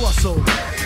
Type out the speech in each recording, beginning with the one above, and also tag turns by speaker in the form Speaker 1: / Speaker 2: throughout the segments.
Speaker 1: crossover.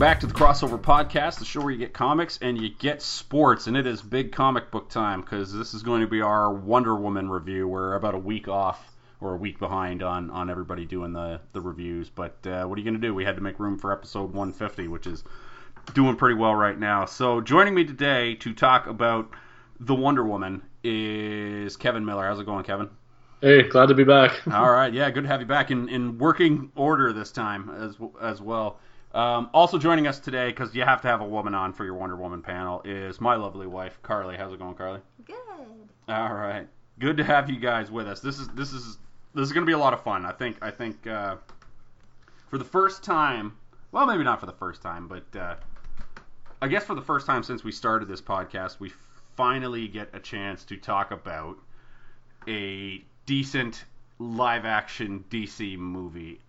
Speaker 2: Back to the Crossover Podcast, the show where you get comics and you get sports, and it is big comic book time because this is going to be our Wonder Woman review. We're about a week off or a week behind on, on everybody doing the, the reviews, but uh, what are you going to do? We had to make room for episode 150, which is doing pretty well right now. So joining me today to talk about the Wonder Woman is Kevin Miller. How's it going, Kevin?
Speaker 3: Hey, glad to be back.
Speaker 2: All right, yeah, good to have you back in, in working order this time as as well. Um, also joining us today, because you have to have a woman on for your Wonder Woman panel, is my lovely wife Carly. How's it going, Carly?
Speaker 4: Good.
Speaker 2: All right, good to have you guys with us. This is this is this is going to be a lot of fun. I think I think uh, for the first time, well, maybe not for the first time, but uh, I guess for the first time since we started this podcast, we finally get a chance to talk about a decent live action DC movie.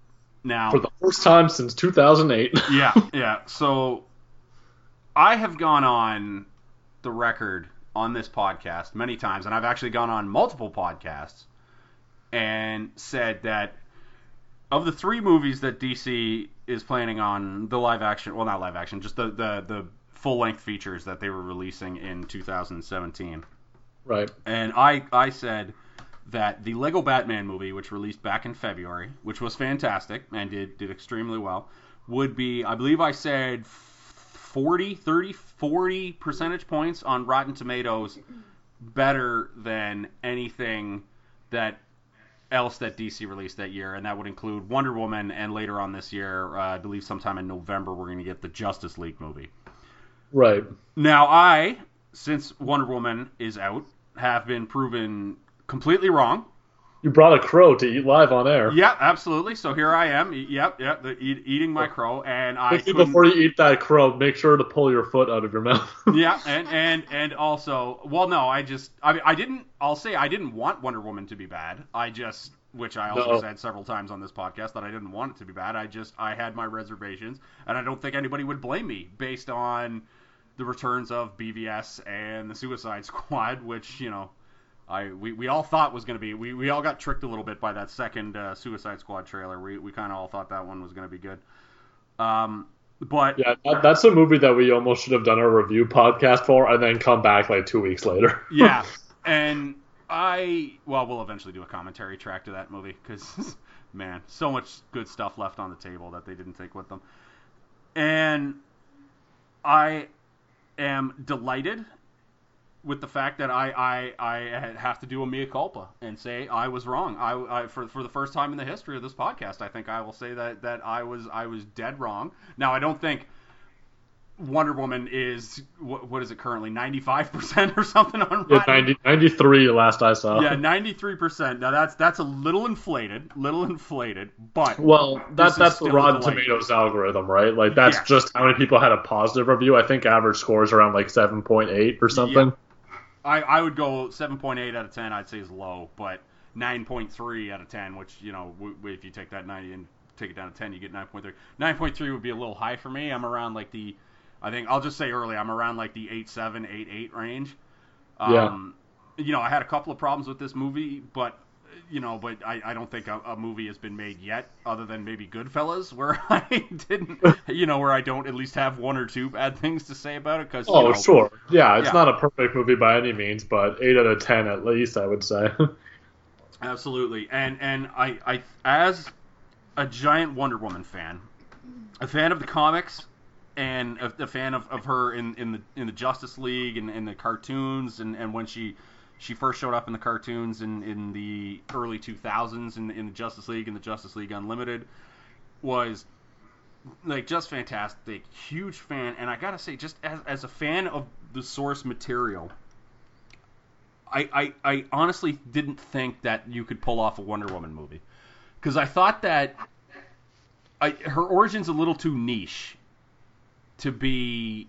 Speaker 2: Now,
Speaker 3: For the first time since 2008.
Speaker 2: yeah, yeah. So I have gone on the record on this podcast many times, and I've actually gone on multiple podcasts and said that of the three movies that DC is planning on the live action, well, not live action, just the the, the full length features that they were releasing in 2017.
Speaker 3: right.
Speaker 2: And I I said that the Lego Batman movie, which released back in February, which was fantastic and did did extremely well, would be I believe I said 40, 30, 40 percentage points on Rotten Tomatoes better than anything that else that DC released that year, and that would include Wonder Woman, and later on this year, uh, I believe sometime in November, we're going to get the Justice League movie.
Speaker 3: Right.
Speaker 2: Now, I, since Wonder Woman is out, have been proven completely wrong.
Speaker 3: You brought a crow to eat live on air.
Speaker 2: Yeah, absolutely. So here I am. E- Yep, yep. The, eat, eating my crow, and I
Speaker 3: before you eat that crow, make sure to pull your foot out of your mouth.
Speaker 2: yeah, and and and also, well, no, I just, I mean, I didn't. I'll say I didn't want Wonder Woman to be bad. I just, which I also
Speaker 3: No.
Speaker 2: said several times on this podcast that I didn't want it to be bad. I just, I had my reservations, and I don't think anybody would blame me based on the returns of BVS and the Suicide Squad, which you know. I, we, we all thought was going to be we, we all got tricked a little bit by that second uh, Suicide Squad trailer. We, we kind of all thought that one was going to be good. Um, but
Speaker 3: yeah, that, that's a movie that we almost should have done a review podcast for and then come back like two weeks later.
Speaker 2: yeah, and I well, we'll eventually do a commentary track to that movie because man, so much good stuff left on the table that they didn't take with them, and I am delighted with the fact that I I, I have to do a mea culpa and say I was wrong. I, I for for the first time in the history of this podcast, I think I will say that that I was I was dead wrong. Now I don't think. Wonder Woman is what, what is it currently 95% or something on
Speaker 3: Yeah,
Speaker 2: Rotten
Speaker 3: 90, 93 last I saw.
Speaker 2: yeah, ninety three percent. Now that's that's a little inflated, little inflated, but
Speaker 3: Well, that, that's the Rotten. Tomatoes algorithm, right? Like that's
Speaker 2: Yeah.
Speaker 3: just how many people had a positive review. I think average score is around like 7.8 or something.
Speaker 2: I I would go seven point eight out of ten. I'd say is low, but nine point three out of ten, which you know, w- if you take that ninety and take it down to ten, you get nine point three. Nine point three would be a little high for me. I'm around like the, I think I'll just say early. I'm around like the eight seven, eight eight range. Um, You know, I had a couple of problems with this movie, but you know, but I, I don't think a, a movie has been made yet, other than maybe Goodfellas, where I didn't, you know, where I don't at least have one or two bad things to say about it. Because
Speaker 3: Oh,
Speaker 2: you know,
Speaker 3: sure. Yeah, it's
Speaker 2: Yeah.
Speaker 3: not a perfect movie by any means, but 8 out of 10 at least, I would say.
Speaker 2: Absolutely, and and I, I as a giant Wonder Woman fan, a fan of the comics, and a, a fan of, of her in, in the in the Justice League and in the cartoons, and, and when she she first showed up in the cartoons in, in the early 2000s in, in the Justice League and the Justice League Unlimited was like just fantastic, huge fan, and I gotta say, just as, as a fan of the source material, I, I, I honestly didn't think that you could pull off a Wonder Woman movie. Because I thought that I, her origin's a little too niche to be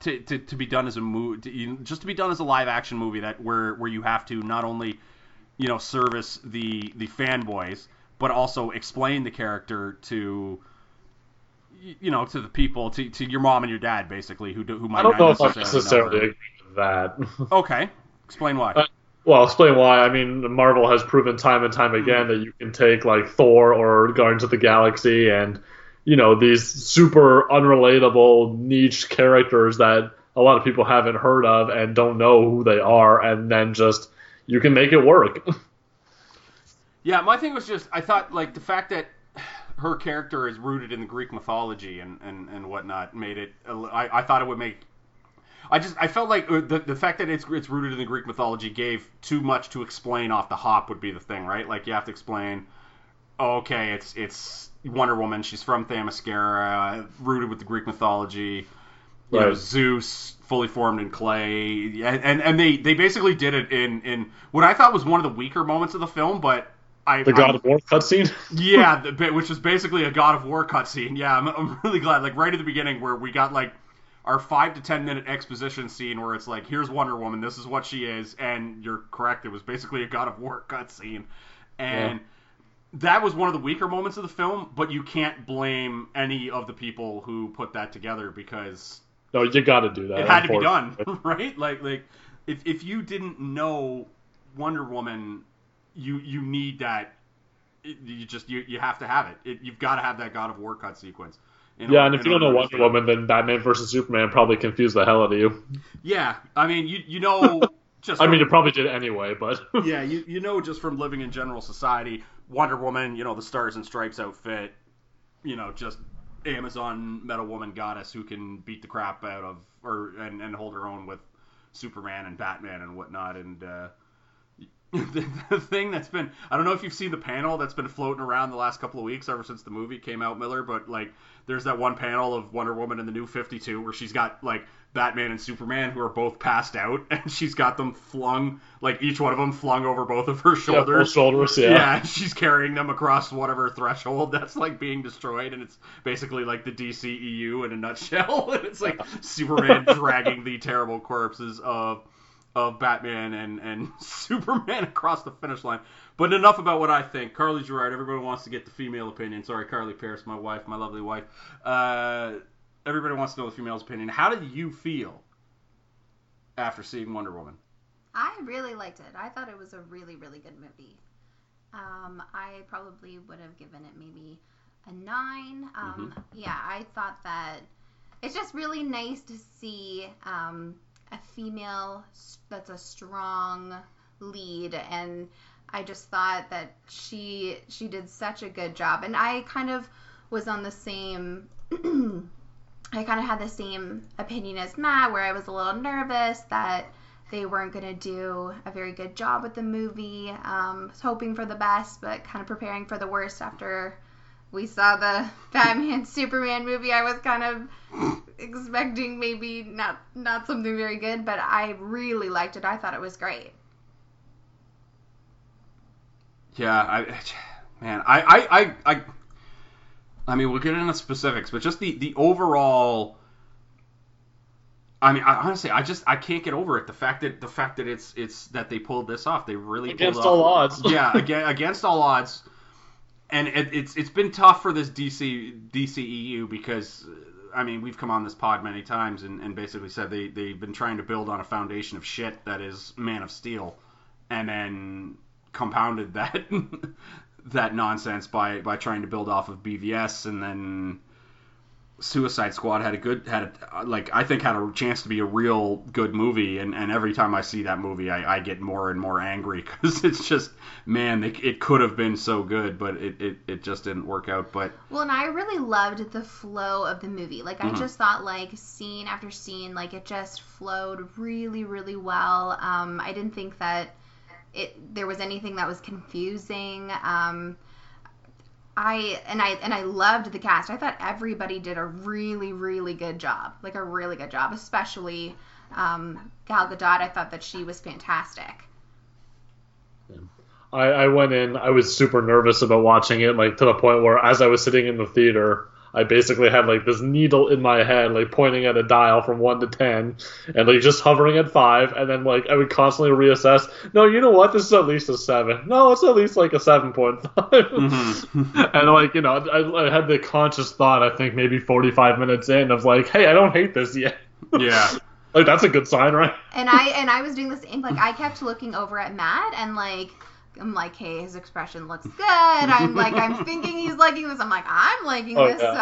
Speaker 2: to, to, to be done as a movie just to be done as a live action movie that where where you have to not only you know, service the the fanboys, but also explain the character to you know to the people to, to your mom and your dad basically who do, who might
Speaker 3: I don't
Speaker 2: not
Speaker 3: know if I
Speaker 2: necessarily,
Speaker 3: necessarily
Speaker 2: know her.
Speaker 3: agree with that.
Speaker 2: Okay, explain why.
Speaker 3: Uh, Well, I'll explain why. I mean, Marvel has proven time and time again that you can take like Thor or Guardians of the Galaxy and you know these super unrelatable niche characters that a lot of people haven't heard of and don't know who they are, and then just you can make it work.
Speaker 2: Yeah, my thing was just I thought like the fact that her character is rooted in the Greek mythology and and and whatnot made it. I I thought it would make. I just I felt like uh, the the fact that it's it's rooted in the Greek mythology gave too much to explain off the hop would be the thing, right? Like you have to explain. Okay, it's it's Wonder Woman. She's from Themyscira, rooted with the Greek mythology. You know, Zeus fully formed in clay, and, and and they they basically did it in in what I thought was one of the weaker moments of the film, but I
Speaker 3: the God of War cutscene.
Speaker 2: yeah, the bit which was basically a God of War cutscene. Yeah, I'm, I'm really glad. Like right at the beginning, where we got like our five to ten minute exposition scene, where it's like, here's Wonder Woman, this is what she is, and you're correct. It was basically a God of War cutscene, and that was one of the weaker moments of the film. But you can't blame any of the people who put that together because
Speaker 3: No, you got to do that.
Speaker 2: it had to be done, right? Like like if if you didn't know Wonder Woman, you you need that. You just you, you have to have it. it you've got to have that God of War cut sequence.
Speaker 3: Yeah, and if you don't know Wonder. Woman, then Batman versus Superman probably confused the hell out of you.
Speaker 2: yeah, I mean you you know just
Speaker 3: I mean,
Speaker 2: from-
Speaker 3: it probably did anyway, but
Speaker 2: yeah, you you know just from living in general society, Wonder Woman, you know the Stars and Stripes outfit, you know just Amazon Metal Woman goddess who can beat the crap out of or and, and hold her own with Superman and Batman and whatnot. And uh, the, the thing that's been I don't know if you've seen the panel that's been floating around the last couple of weeks ever since the movie came out, Miller, but like there's that one panel of Wonder Woman in the New 52 where she's got like Batman and Superman who are both passed out and she's got them flung like each one of them flung over both of her
Speaker 3: yeah,
Speaker 2: shoulders.
Speaker 3: shoulders, yeah.
Speaker 2: Yeah, and she's carrying them across whatever threshold that's like being destroyed, and it's basically like the DCEU in a nutshell. and it's like Superman dragging the terrible corpses of of Batman and and Superman across the finish line. But enough about what I think. Carly Gerard. Everybody wants to get the female opinion. Sorry, Carly Pierce, my wife, my lovely wife. Uh, everybody wants to know the female's opinion. How did you feel after seeing Wonder Woman?
Speaker 4: I really liked it. I thought it was a really, really good movie. Um, I probably would have given it maybe a nine. Um, Yeah, I thought that it's just really nice to see um, a female that's a strong lead, and I just thought that she she did such a good job. And I kind of was on the same. I kind of had the same opinion as Matt, where I was a little nervous that they weren't going to do a very good job with the movie. Um, was hoping for the best, but kind of preparing for the worst after we saw the Batman Superman movie. I was kind of expecting maybe not not something very good, but I really liked it. I thought it was great.
Speaker 2: Yeah, I, man, I, I, I, I, I mean, we'll get into specifics, but just the the overall. I mean, I, honestly, I just I can't get over it. The fact that the fact that it's it's that they pulled this off, they really
Speaker 3: Against
Speaker 2: pulled it
Speaker 3: all
Speaker 2: off.
Speaker 3: odds.
Speaker 2: yeah, again, against all odds, and it, it's it's been tough for this DC DCEU because. I mean, we've come on this pod many times and, and basically said they, they've been trying to build on a foundation of shit that is Man of Steel and then compounded that that nonsense by by trying to build off of BVS and then Suicide Squad had a good had a, like I think had a chance to be a real good movie and, and every time I see that movie I, I get more and more angry because it's just man it, it could have been so good but it, it, it just didn't work out but
Speaker 4: Well, and I really loved the flow of the movie. Like I just thought like scene after scene, like it just flowed really, really well. Um, I didn't think that it there was anything that was confusing. Um, I and I and I loved the cast. I thought everybody did a really, really good job. Like a really good job, especially um, Gal Gadot. I thought that she was fantastic.
Speaker 3: I, I went in. I was super nervous about watching it, like to the point where, as I was sitting in the theater, I basically had like this needle in my head, like pointing at a dial from one to ten, and like just hovering at five, and then like I would constantly reassess. No, you know what? This is at least a seven. No, it's at least like a seven point five.
Speaker 2: Mhm.
Speaker 3: and like you know, I, I had the conscious thought. I think maybe forty five minutes in of like, hey, I don't hate this yet.
Speaker 2: yeah.
Speaker 3: like that's a good sign, right?
Speaker 4: and I and I was doing the same. Like I kept looking over at Matt and like I'm like, hey, his expression looks good. I'm like, I'm thinking he's liking this. I'm like, I'm liking
Speaker 3: Oh,
Speaker 4: this.
Speaker 3: yeah.
Speaker 4: So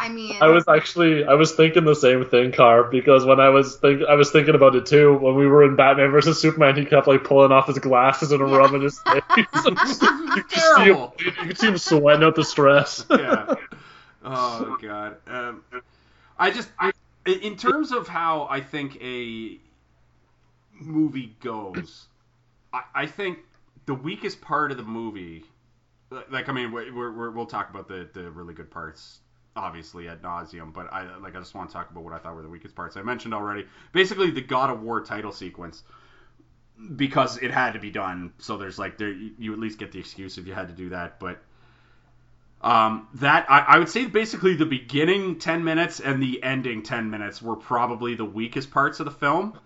Speaker 4: I mean,
Speaker 3: I was actually I was thinking the same thing, Car, because when I was think I was thinking about it too. When we were in Batman versus Superman, he kept like pulling off his glasses and
Speaker 4: Yeah.
Speaker 3: rubbing his face. you could see him,
Speaker 2: Terrible.
Speaker 3: you could see him sweating out the stress.
Speaker 2: yeah. Oh god. Um, I just I, in terms of how I think a movie goes, I, I think the weakest part of the movie, like I mean, we're, we're, we'll talk about the the really good parts. Obviously, ad nauseum, but I like. I just want to talk about what I thought were the weakest parts. I mentioned already. Basically, the God of War title sequence, because it had to be done. So there's like there, you at least get the excuse if you had to do that. But um, that I, I would say basically the beginning ten minutes and the ending ten minutes were probably the weakest parts of the film.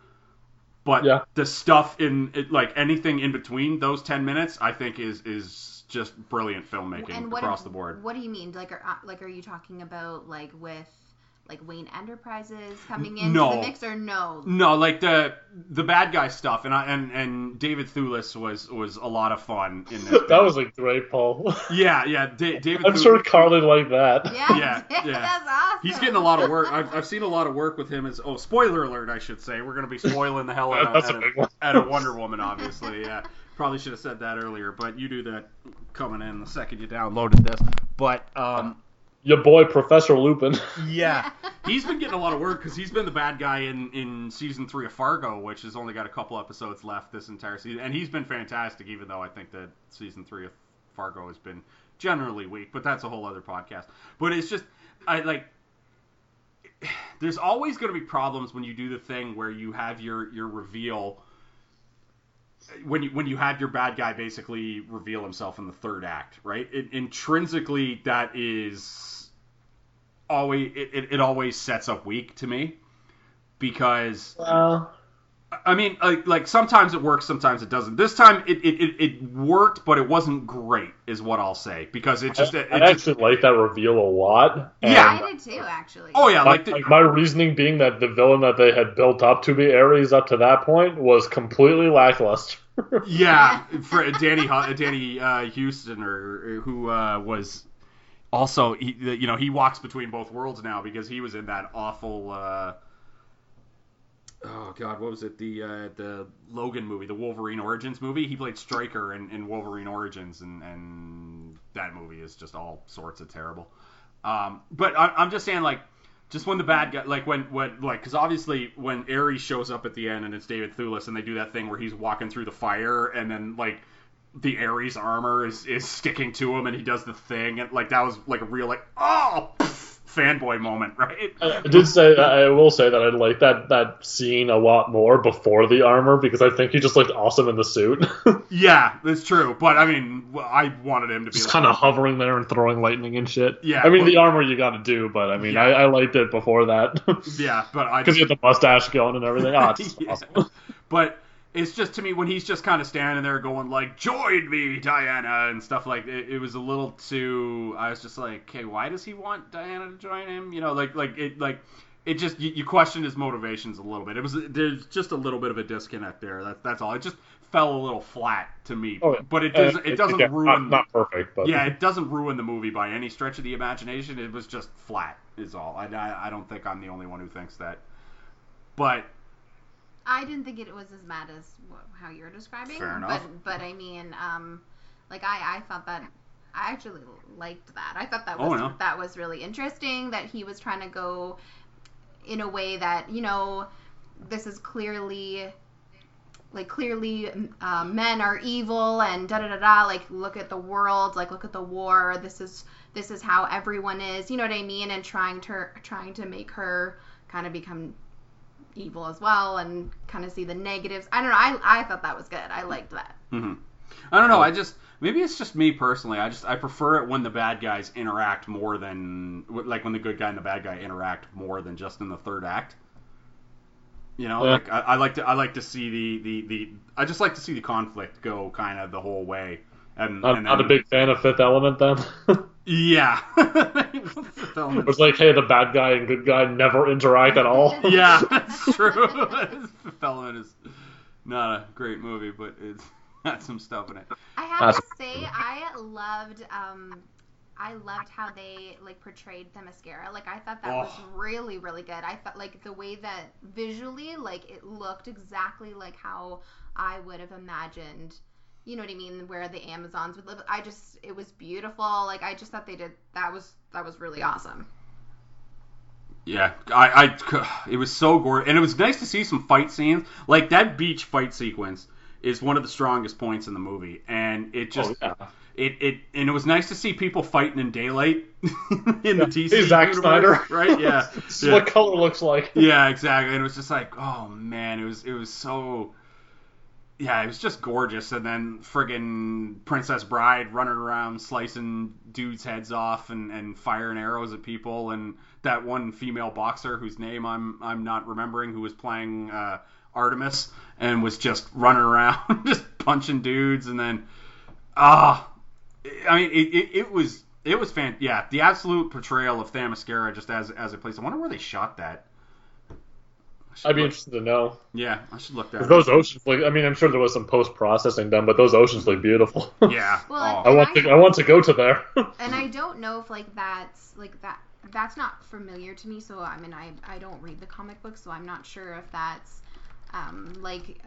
Speaker 2: But
Speaker 3: Yeah.
Speaker 2: the stuff in it, like anything in between those ten minutes, I think is is just brilliant filmmaking
Speaker 4: and what
Speaker 2: across the board.
Speaker 4: What do you mean? Like, are uh, like are you talking about like with like Wayne Enterprises coming into
Speaker 2: No.
Speaker 4: the mix or no?
Speaker 2: No, like the the bad guy stuff, and I, and and David Thewlis was was a lot of fun in this.
Speaker 3: that was like great, Paul.
Speaker 2: yeah, yeah. Da- David.
Speaker 3: I'm
Speaker 2: Thewlis-
Speaker 3: sure Carly liked that.
Speaker 4: Yeah,
Speaker 2: Yeah, yeah.
Speaker 4: that's awesome.
Speaker 2: He's getting a lot of work. I've, I've seen a lot of work with him. As oh, spoiler alert, I should say. We're gonna be spoiling the hell out of,
Speaker 3: That's a
Speaker 2: out
Speaker 3: big
Speaker 2: of,
Speaker 3: one.
Speaker 2: out of Wonder Woman, obviously. Yeah, probably should have said that earlier, but you do that coming in the second you downloaded this. But um,
Speaker 3: Your boy Professor Lupin.
Speaker 2: yeah, he's been getting a lot of work because he's been the bad guy in in season three of Fargo, which has only got a couple episodes left this entire season, and he's been fantastic. Even though I think that season three of Fargo has been generally weak, but that's a whole other podcast. But it's just I like. There's always going to be problems when you do the thing where you have your your reveal when you when you have your bad guy basically reveal himself in the third act, right? It, intrinsically, that is always it, it, it always sets up weak to me because
Speaker 3: Well,
Speaker 2: I mean like like sometimes it works, sometimes it doesn't. This time it it, it, it worked, but it wasn't great, is what I'll say because it just it,
Speaker 3: I
Speaker 2: just
Speaker 3: actually like that reveal a lot.
Speaker 2: Yeah.
Speaker 4: I did too, actually.
Speaker 2: oh yeah
Speaker 3: My,
Speaker 2: like the,
Speaker 3: like my reasoning being that the villain that they had built up to be Ares up to that point was completely lackluster.
Speaker 2: Yeah, for Danny Danny uh, Huston or who uh, was also he, you know he walks between both worlds now because he was in that awful uh, oh god what was it? The uh, the Logan movie the Wolverine Origins movie? He played Stryker in, in Wolverine Origins and and that movie is just all sorts of terrible. Um, but I, I'm just saying like just when the bad guy, like when when like, because obviously when Ares shows up at the end and it's David Thewlis and they do that thing where he's walking through the fire and then like the Ares armor is is sticking to him and he does the thing and like that was like a real like oh pff, fanboy moment, right?
Speaker 3: I did say I will say that I like that that scene a lot more before the armor because I think he just looked awesome in the suit.
Speaker 2: Yeah, that's true. But I mean, I wanted him to be
Speaker 3: just
Speaker 2: like,
Speaker 3: kind of hovering there and throwing lightning and shit.
Speaker 2: Yeah,
Speaker 3: I mean
Speaker 2: but-
Speaker 3: the armor you got to do, but I mean
Speaker 2: Yeah.
Speaker 3: I, I liked it before that
Speaker 2: yeah, but I
Speaker 3: you
Speaker 2: just,
Speaker 3: had the mustache going and everything. Oh, it's
Speaker 2: Yeah.
Speaker 3: awesome.
Speaker 2: But it's just to me when he's just kind of standing there going like "Join me, Diana" and stuff like it, it was a little too. I was just like, okay, why does he want Diana to join him? You know, like like it like it just you, you question his motivations a little bit. It was there's just a little bit of a disconnect there. That's that's all. It just fell a little flat to me.
Speaker 3: Oh.
Speaker 2: But it doesn't
Speaker 3: Uh,
Speaker 2: it doesn't
Speaker 3: again,
Speaker 2: ruin.
Speaker 3: Not, not perfect, but
Speaker 2: yeah, it doesn't ruin the movie by any stretch of the imagination. It was just flat, is all. I, I, I don't think I'm the only one who thinks that. But
Speaker 4: I didn't think it was as bad as wh- how you're describing.
Speaker 2: Fair enough.
Speaker 4: But but I mean, um, like I I thought that I actually liked that. I thought that
Speaker 2: Oh,
Speaker 4: was
Speaker 2: no.
Speaker 4: that was really interesting. That he was trying to go in a way that you know this is clearly like clearly uh, men are evil and da da da da like look at the world like look at the war this is this is how everyone is you know what i mean and trying to trying to make her kind of become evil as well and kind of see the negatives i don't know i, I thought that was good i liked that
Speaker 2: hmm I don't know. I just maybe it's just me personally. I just I prefer it when the bad guys interact more than like when the good guy and the bad guy interact more than just in the third act. You know,
Speaker 3: Yeah.
Speaker 2: like I, I like to I like to see the, the, the I just like to see the conflict go kind of the whole way. And,
Speaker 3: I'm
Speaker 2: and
Speaker 3: not a big fan of Fifth Element then.
Speaker 2: yeah.
Speaker 3: it was like, hey, the bad guy and good guy never interact at all.
Speaker 2: yeah, that's true. Fifth Element is not a great movie, but it's got some stuff in it.
Speaker 4: I have
Speaker 3: That's-
Speaker 4: to say, I loved, um, I loved how they like portrayed Themyscira. Like, I thought that was
Speaker 2: Oh.
Speaker 4: really, really good. I thought like the way that visually, like, it looked exactly like how I would have imagined. You know what I mean? Where the Amazons would live. I just, it was beautiful. Like, I just thought they did. That was that was really awesome.
Speaker 2: Yeah, I, I, it was so gorgeous, and it was nice to see some fight scenes. Like that beach fight sequence is one of the strongest points in the movie, and it just,
Speaker 3: oh, yeah.
Speaker 2: it, it, and it was nice to see people fighting in daylight in the DC
Speaker 3: Hey, Zack
Speaker 2: universe,
Speaker 3: Snyder.
Speaker 2: right? Yeah,
Speaker 3: This is
Speaker 2: yeah.
Speaker 3: what color looks like.
Speaker 2: yeah, exactly. And it was just like, oh man, it was, it was so, yeah, it was just gorgeous. And then friggin' Princess Bride running around slicing dudes' heads off and, and firing arrows at people, and that one female boxer whose name I'm I'm not remembering, who was playing uh, Artemis and was just running around just punching dudes, and then ah, I mean, it, it, it was. It was fan, yeah. The absolute portrayal of Themyscira just as as a place. I wonder where they shot that. I should
Speaker 3: I'd be
Speaker 2: look-
Speaker 3: interested to know.
Speaker 2: Yeah, I should look that.
Speaker 3: 'Cause
Speaker 2: up.
Speaker 3: those oceans look. I mean, I'm sure there was some post processing done, but those oceans look beautiful.
Speaker 2: Yeah.
Speaker 4: Well,
Speaker 3: I
Speaker 2: oh.
Speaker 3: want to. I want to go to there.
Speaker 4: and I don't know if like that's like that that's not familiar to me. So I mean, I I don't read the comic book, so I'm not sure if that's um, like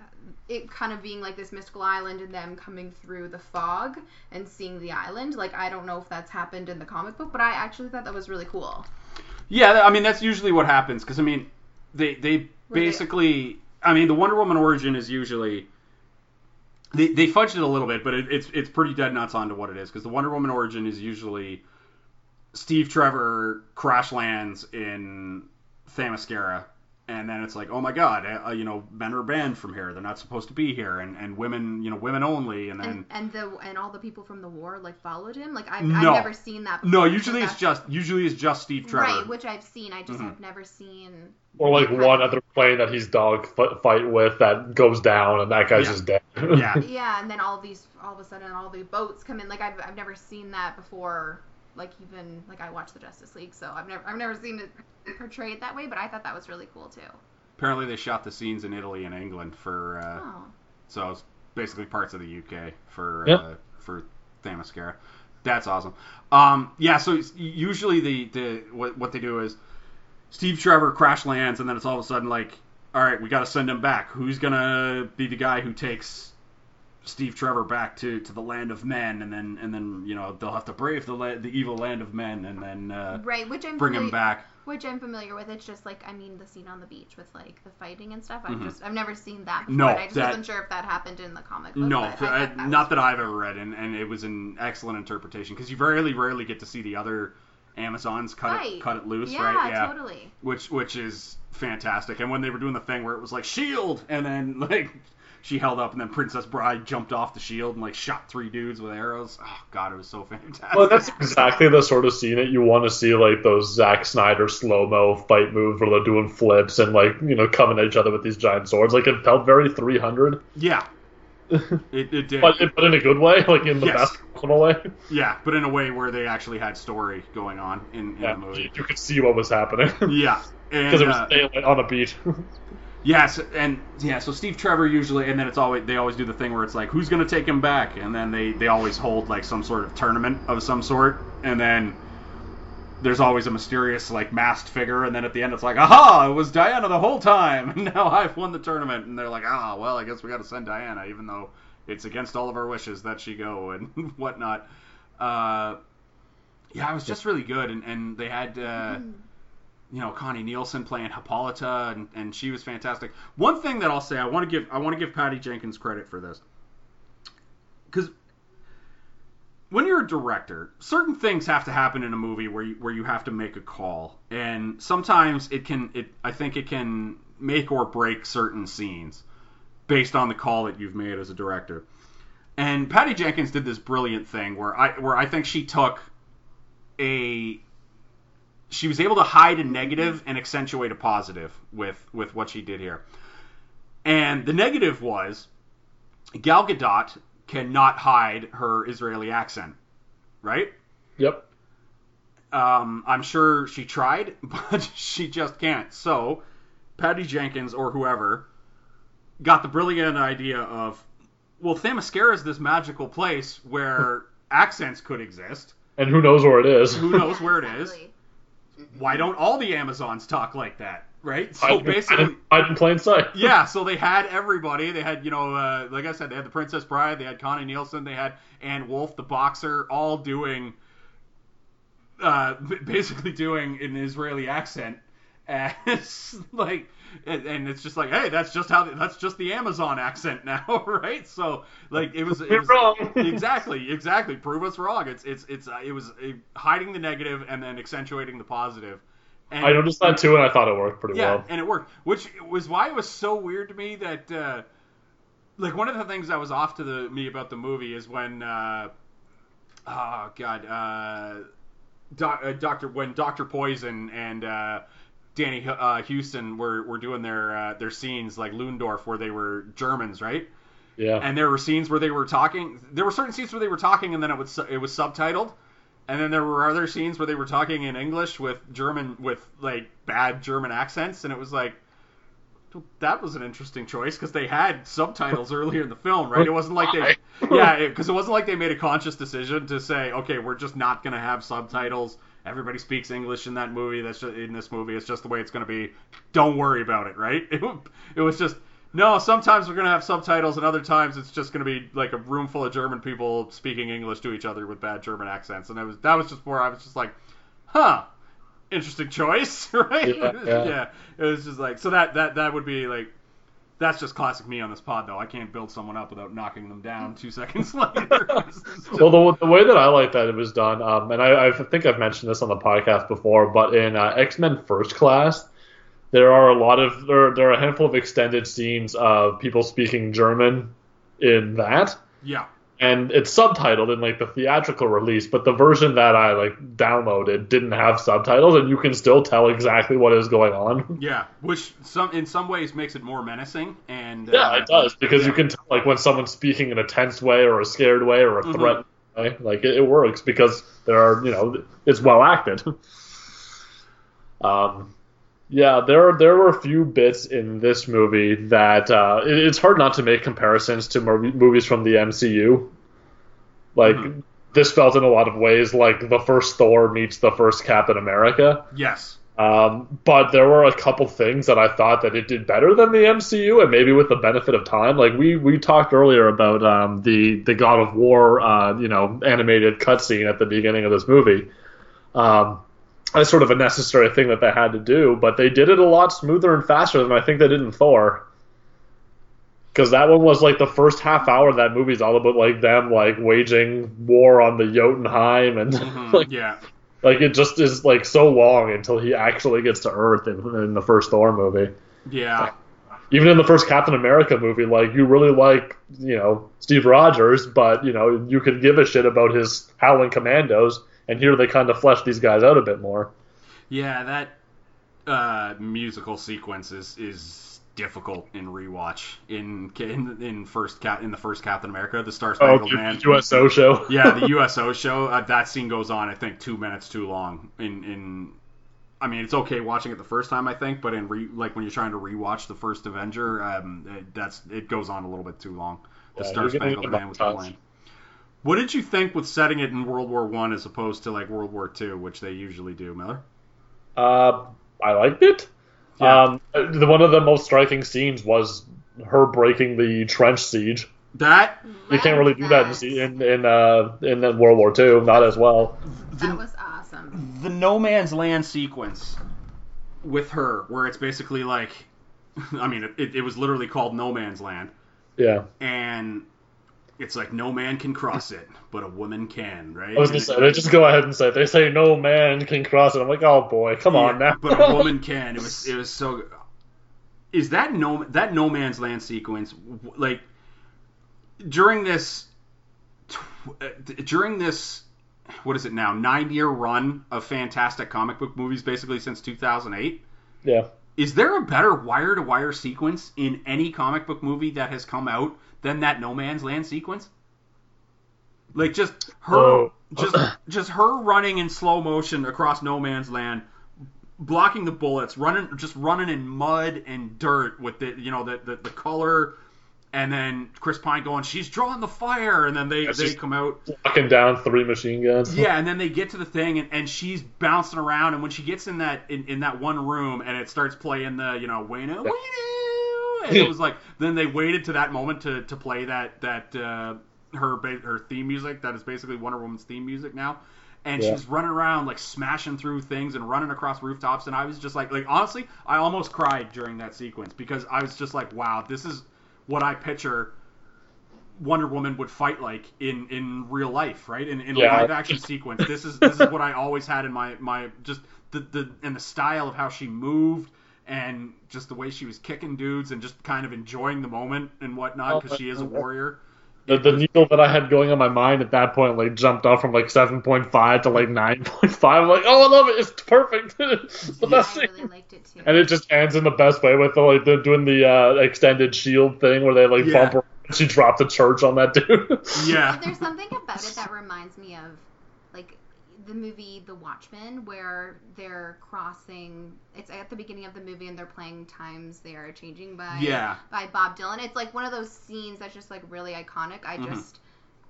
Speaker 4: it kind of being like this mystical island and them coming through the fog and seeing the island. Like I don't know if that's happened in the comic book, but I actually thought that was really cool.
Speaker 2: Yeah, I mean that's usually what happens because I mean they they
Speaker 4: They-
Speaker 2: basically I mean the Wonder Woman origin is usually they they fudged it a little bit, but it, it's it's pretty dead nuts onto what it is because the Wonder Woman origin is usually Steve Trevor crash lands in Themyscira. And then it's like, oh my God, uh, you know, men are banned from here. They're not supposed to be here, and, and women, you know, women only. And then
Speaker 4: And and the and all the people from the war like followed him. Like I've,
Speaker 2: No.
Speaker 4: I've never seen that. Before,
Speaker 2: no, usually it's just usually it's just Steve Trevor.
Speaker 4: right, which I've seen. I just
Speaker 2: Mhm.
Speaker 4: have never seen.
Speaker 3: or like one other plane that he's dog f- fight with that goes down, and that guy's
Speaker 2: Yeah.
Speaker 3: just dead.
Speaker 2: yeah,
Speaker 4: Yeah, and then all these, all of a sudden, all the boats come in. Like I've, I've never seen that before. Like even like I watched the Justice League, so I've never, I've never seen it portrayed that way. But I thought that was really cool too.
Speaker 2: apparently they shot the scenes in Italy and England for uh,
Speaker 4: Oh,
Speaker 2: So it's basically parts of the UK for
Speaker 3: Yeah.
Speaker 2: uh, for Themyscira. That's awesome. Um, yeah, so usually the, the what, what they do is Steve Trevor crash lands, and then it's all of a sudden like, all right, we got to send him back. Who's gonna be the guy who takes Steve Trevor back to, to the land of men, and then and then you know they'll have to brave the la- the evil land of men, and then uh,
Speaker 4: right. Which I'm
Speaker 2: bring him back.
Speaker 4: Which I'm familiar with. It's just like I mean the scene on the beach with like the fighting and stuff. I've
Speaker 2: Mhm.
Speaker 4: just I've never seen that before.
Speaker 2: No,
Speaker 4: I just
Speaker 2: that-
Speaker 4: wasn't sure if that happened in the comic book.
Speaker 2: No,
Speaker 4: I that
Speaker 2: not that I've ever read, and, and it was an excellent interpretation because you rarely, rarely get to see the other Amazons cut it, cut it loose,
Speaker 4: Yeah,
Speaker 2: right? Yeah,
Speaker 4: totally.
Speaker 2: which which is fantastic. And when they were doing the thing where it was like shield, and then like she held up, and then Princess Bride jumped off the shield and like shot three dudes with arrows. Oh God, it was so fantastic.
Speaker 3: Well, that's exactly the sort of scene that you want to see, like those Zack Snyder slow mo fight moves where they're doing flips and like you know coming at each other with these giant swords. Like it felt very 300,
Speaker 2: yeah, it, it did.
Speaker 3: but but in a good way, like in the
Speaker 2: Yes.
Speaker 3: best possible way.
Speaker 2: yeah, but in a way where they actually had story going on in, in
Speaker 3: Yeah,
Speaker 2: the movie.
Speaker 3: you could see what was happening
Speaker 2: Yeah,
Speaker 3: because it was
Speaker 2: uh,
Speaker 3: daylight on a beat.
Speaker 2: Yes, and yeah, so Steve Trevor usually, and then it's always they always do the thing where it's like, who's gonna take him back, and then they they always hold like some sort of tournament of some sort, and then there's always a mysterious like masked figure, and then at the end it's like, aha, it was Diana the whole time, and now I've won the tournament, and they're like, ah, well, I guess we got to send Diana, even though it's against all of our wishes that she go and whatnot. Uh, yeah, it was just really good, and and they had. Uh, you know Connie Nielsen playing Hippolyta, and, and she was fantastic. One thing that I'll say, I want to give I want to give Patty Jenkins credit for this, because when you're a director, certain things have to happen in a movie where you, where you have to make a call, and sometimes it can it I think it can make or break certain scenes based on the call that you've made as a director. And Patty Jenkins did this brilliant thing where I where I think she took a she was able to hide a negative and accentuate a positive with with what she did here. And the negative was Gal Gadot cannot hide her Israeli accent, right?
Speaker 3: Yep.
Speaker 2: Um, I'm sure she tried, but she just can't. So, Patty Jenkins or whoever got the brilliant idea of, well, Themyscira is this magical place where accents could exist.
Speaker 3: And who knows where it is?
Speaker 2: Who knows where it is?
Speaker 4: Exactly.
Speaker 2: Why don't all the Amazons talk like that, right? So
Speaker 3: Hide-
Speaker 2: basically,
Speaker 3: hide, hide in plain sight.
Speaker 2: yeah, so they had everybody. They had, you know, uh, like I said, they had the Princess Bride, they had Connie Nielsen, they had Ann Wolfe, the boxer, all doing, uh, basically doing an Israeli accent, as like, and, and it's just like, hey, that's just how, that's just the Amazon accent now, right? So like, it was, it
Speaker 3: You're
Speaker 2: was
Speaker 3: wrong.
Speaker 2: exactly, exactly. Prove us wrong. It's, it's, it's, uh, it was uh, hiding the negative and then accentuating the positive. And
Speaker 3: I noticed that too, and I thought it worked pretty
Speaker 2: yeah,
Speaker 3: well.
Speaker 2: and it worked, which was why it was so weird to me that, uh, like, one of the things that was off to the me about the movie is when, uh, oh god, uh, doc, uh, Doctor when Doctor Poison and uh, Danny uh, Huston were, were doing their uh, their scenes like Ludendorff where they were Germans, right?
Speaker 3: Yeah.
Speaker 2: and there were scenes where they were talking. There were certain scenes where they were talking, and then it was it was subtitled, and then there were other scenes where they were talking in English with German with like bad German accents, and it was like that was an interesting choice because they had subtitles earlier in the film, right? It wasn't like they, yeah, because it, wasn't like they made a conscious decision to say, okay, we're just not gonna have subtitles. Everybody speaks English in that movie. That's just, in this movie. It's just the way it's gonna be. Don't worry about it, right? It, it was just no. Sometimes we're gonna have subtitles, and other times it's just gonna be like a room full of German people speaking English to each other with bad German accents. And that was that was just where I was just like, huh, interesting choice, right?
Speaker 3: Yeah, yeah.
Speaker 2: It was just like so that that that would be like. That's just classic me on this pod, though. I can't build someone up without knocking them down two seconds later.
Speaker 3: Well, the, the way that I like that it was done, um, and I, I think I've mentioned this on the podcast before, but in uh, X Men First Class, there are a lot of there, there are a handful of extended scenes of people speaking German in that,
Speaker 2: yeah,
Speaker 3: and it's subtitled in like the theatrical release, but the version that I like downloaded didn't have subtitles, and you can still tell exactly what is going on.
Speaker 2: yeah. Which some in some ways makes it more menacing, and
Speaker 3: Yeah,
Speaker 2: uh,
Speaker 3: it does because you can tell like when someone's speaking in a tense way or a scared way or a
Speaker 2: Mhm.
Speaker 3: threat way. Like it, it works because there are you know it's well acted. um, yeah, there there were a few bits in this movie that uh, it, it's hard not to make comparisons to movies from the MCU. Like
Speaker 2: Mhm.
Speaker 3: this felt in a lot of ways like the first Thor meets the first Captain America.
Speaker 2: Yes.
Speaker 3: Um, but there were a couple things that I thought that it did better than the MCU, and maybe with the benefit of time. Like we we talked earlier about um, the the God of War, uh, you know, animated cutscene at the beginning of this movie. Um, that's sort of a necessary thing that they had to do, but they did it a lot smoother and faster than I think they did in Thor. Because that one was like the first half hour of that movie is all about like them like waging war on the Jotunheim and
Speaker 2: Mhm,
Speaker 3: like
Speaker 2: yeah.
Speaker 3: like it just is like so long until he actually gets to Earth in, in the first Thor movie.
Speaker 2: Yeah.
Speaker 3: Even in the first Captain America movie, like you really like you know Steve Rogers, but you know you could give a shit about his Howling Commandos, and here they kind of flesh these guys out a bit more.
Speaker 2: Yeah, that uh, musical sequence is, is difficult in rewatch in in in first cap in the first Captain America, the Star
Speaker 3: Oh,
Speaker 2: Spangled
Speaker 3: the
Speaker 2: Man.
Speaker 3: USO show.
Speaker 2: yeah, the USO show. Uh, that scene goes on, I think, two minutes too long. In in, I mean, it's okay watching it the first time, I think, but in re, like when you're trying to rewatch the first Avenger, um, it, that's it goes on a little bit too long. The
Speaker 3: Yeah,
Speaker 2: Star Spangled Man with the
Speaker 3: montage.
Speaker 2: Plane. What did you think with setting it in World War One as opposed to like World War Two, which they usually do, Miller?
Speaker 3: Uh, I liked it.
Speaker 2: Yeah.
Speaker 3: Um, the, one of the most striking scenes was her breaking the trench siege.
Speaker 2: That
Speaker 3: You can't really do that in in in, uh, in World War II, not as well.
Speaker 4: That was awesome.
Speaker 2: the no man's land sequence with her, where it's basically like, I mean, it, it was literally called No Man's Land,
Speaker 3: Yeah.
Speaker 2: and it's like no man can cross it, but a woman can, right?
Speaker 3: I was gonna say, they just go ahead and say they say no man can cross it. I'm like, oh boy, come on
Speaker 2: Yeah,
Speaker 3: now.
Speaker 2: but a woman can. It was it was so. Is that no that no man's land sequence like during this uh, during this what is it now nine year run of fantastic comic book movies basically since 2008
Speaker 3: Yeah.
Speaker 2: is there a better wire to wire sequence in any comic book movie that has come out than that no man's land sequence like just her
Speaker 3: Oh.
Speaker 2: just just her running in slow motion across no man's land blocking the bullets running just running in mud and dirt with the you know the the, the color and then Chris Pine going she's drawing the fire and then they
Speaker 3: That's
Speaker 2: they come out
Speaker 3: Walking down three machine guns.
Speaker 2: yeah, and then they get to the thing, and, and she's bouncing around, and when she gets in that in, in that one room, and it starts playing the you know Wayno Wayno, and it was like then they waited to that moment to, to play that that uh, her her theme music that is basically Wonder Woman's theme music now, and
Speaker 3: Yeah.
Speaker 2: she's running around like smashing through things and running across rooftops, and I was just like like honestly, I almost cried during that sequence because I was just like wow, this is what I picture. Wonder Woman would fight like in in real life, right? In, in a
Speaker 3: Yeah.
Speaker 2: live action sequence. This is this is what I always had in my my just the the and the style of how she moved and just the way she was kicking dudes and just kind of enjoying the moment and whatnot because she is a warrior.
Speaker 3: The, the needle that I had going on my mind at that point like jumped up from like 7.5 to like 9.5. I'm like, oh, I love it. It's perfect. it's the best
Speaker 4: I
Speaker 3: thing.
Speaker 4: really liked it too.
Speaker 3: And it just ends in the best way with the, like they're doing the uh, extended shield thing where they like
Speaker 2: Yeah.
Speaker 3: bump her. and She dropped the church on that dude.
Speaker 2: Yeah.
Speaker 4: There's something about it that reminds me of like the movie The Watchmen where they're crossing it's at the beginning of the movie and they're playing Times They Are Changing by
Speaker 2: Yeah.
Speaker 4: by Bob Dylan. It's like one of those scenes that's just like really iconic. I
Speaker 2: Mhm.
Speaker 4: just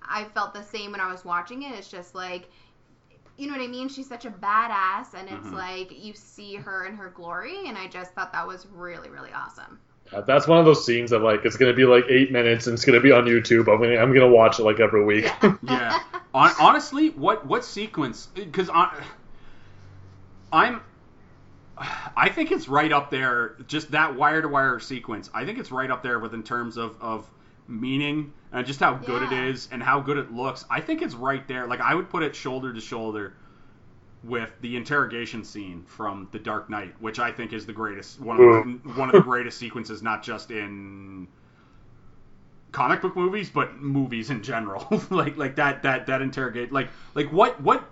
Speaker 4: I felt the same when I was watching it. It's just like you know what I mean? She's such a badass and it's
Speaker 2: Mhm.
Speaker 4: like you see her in her glory and I just thought that was really really awesome.
Speaker 3: Yeah, That's one of those scenes that like it's gonna be like eight minutes and it's gonna be on YouTube. I'm gonna I'm gonna watch it like every week.
Speaker 2: yeah. Hon- honestly, what what sequence? Because I'm, I think it's right up there. Just that wire to wire sequence. I think it's right up there with in terms of of meaning and just how good
Speaker 4: Yeah.
Speaker 2: it is and how good it looks. I think it's right there. Like I would put it shoulder to shoulder with the interrogation scene from The Dark Knight, which I think is the greatest one of the, mm. one of the greatest sequences, not just in comic book movies, but movies in general. like like that that that interrogate like like what what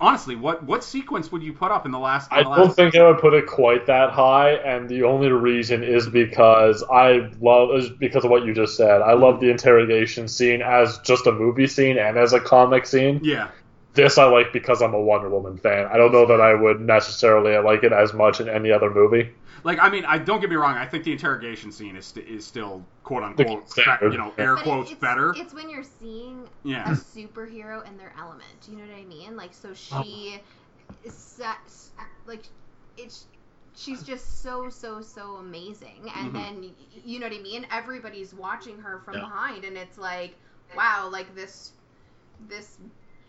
Speaker 2: honestly what what sequence would you put up in the last? in
Speaker 3: I don't
Speaker 2: last-
Speaker 3: think I would put it quite that high, and the only reason is because I love is because of what you just said. I love mm. the interrogation scene as just a movie scene and as a comic scene.
Speaker 2: Yeah.
Speaker 3: This I like because I'm a Wonder Woman fan. I don't know that I would necessarily like it as much in any other movie.
Speaker 2: Like I mean, I don't get me wrong. I think the interrogation scene is st- is still quote unquote be-
Speaker 3: standard.
Speaker 2: you know air
Speaker 4: But it-
Speaker 2: quotes
Speaker 4: it's,
Speaker 2: better.
Speaker 4: It's when you're seeing a superhero in their element. Do you know what I mean? Like, so she is set, like, it's. She's just so so so amazing, and
Speaker 2: Mhm.
Speaker 4: then you know what I mean. Everybody's watching her from
Speaker 3: Yeah.
Speaker 4: behind, and it's like, wow, like this, this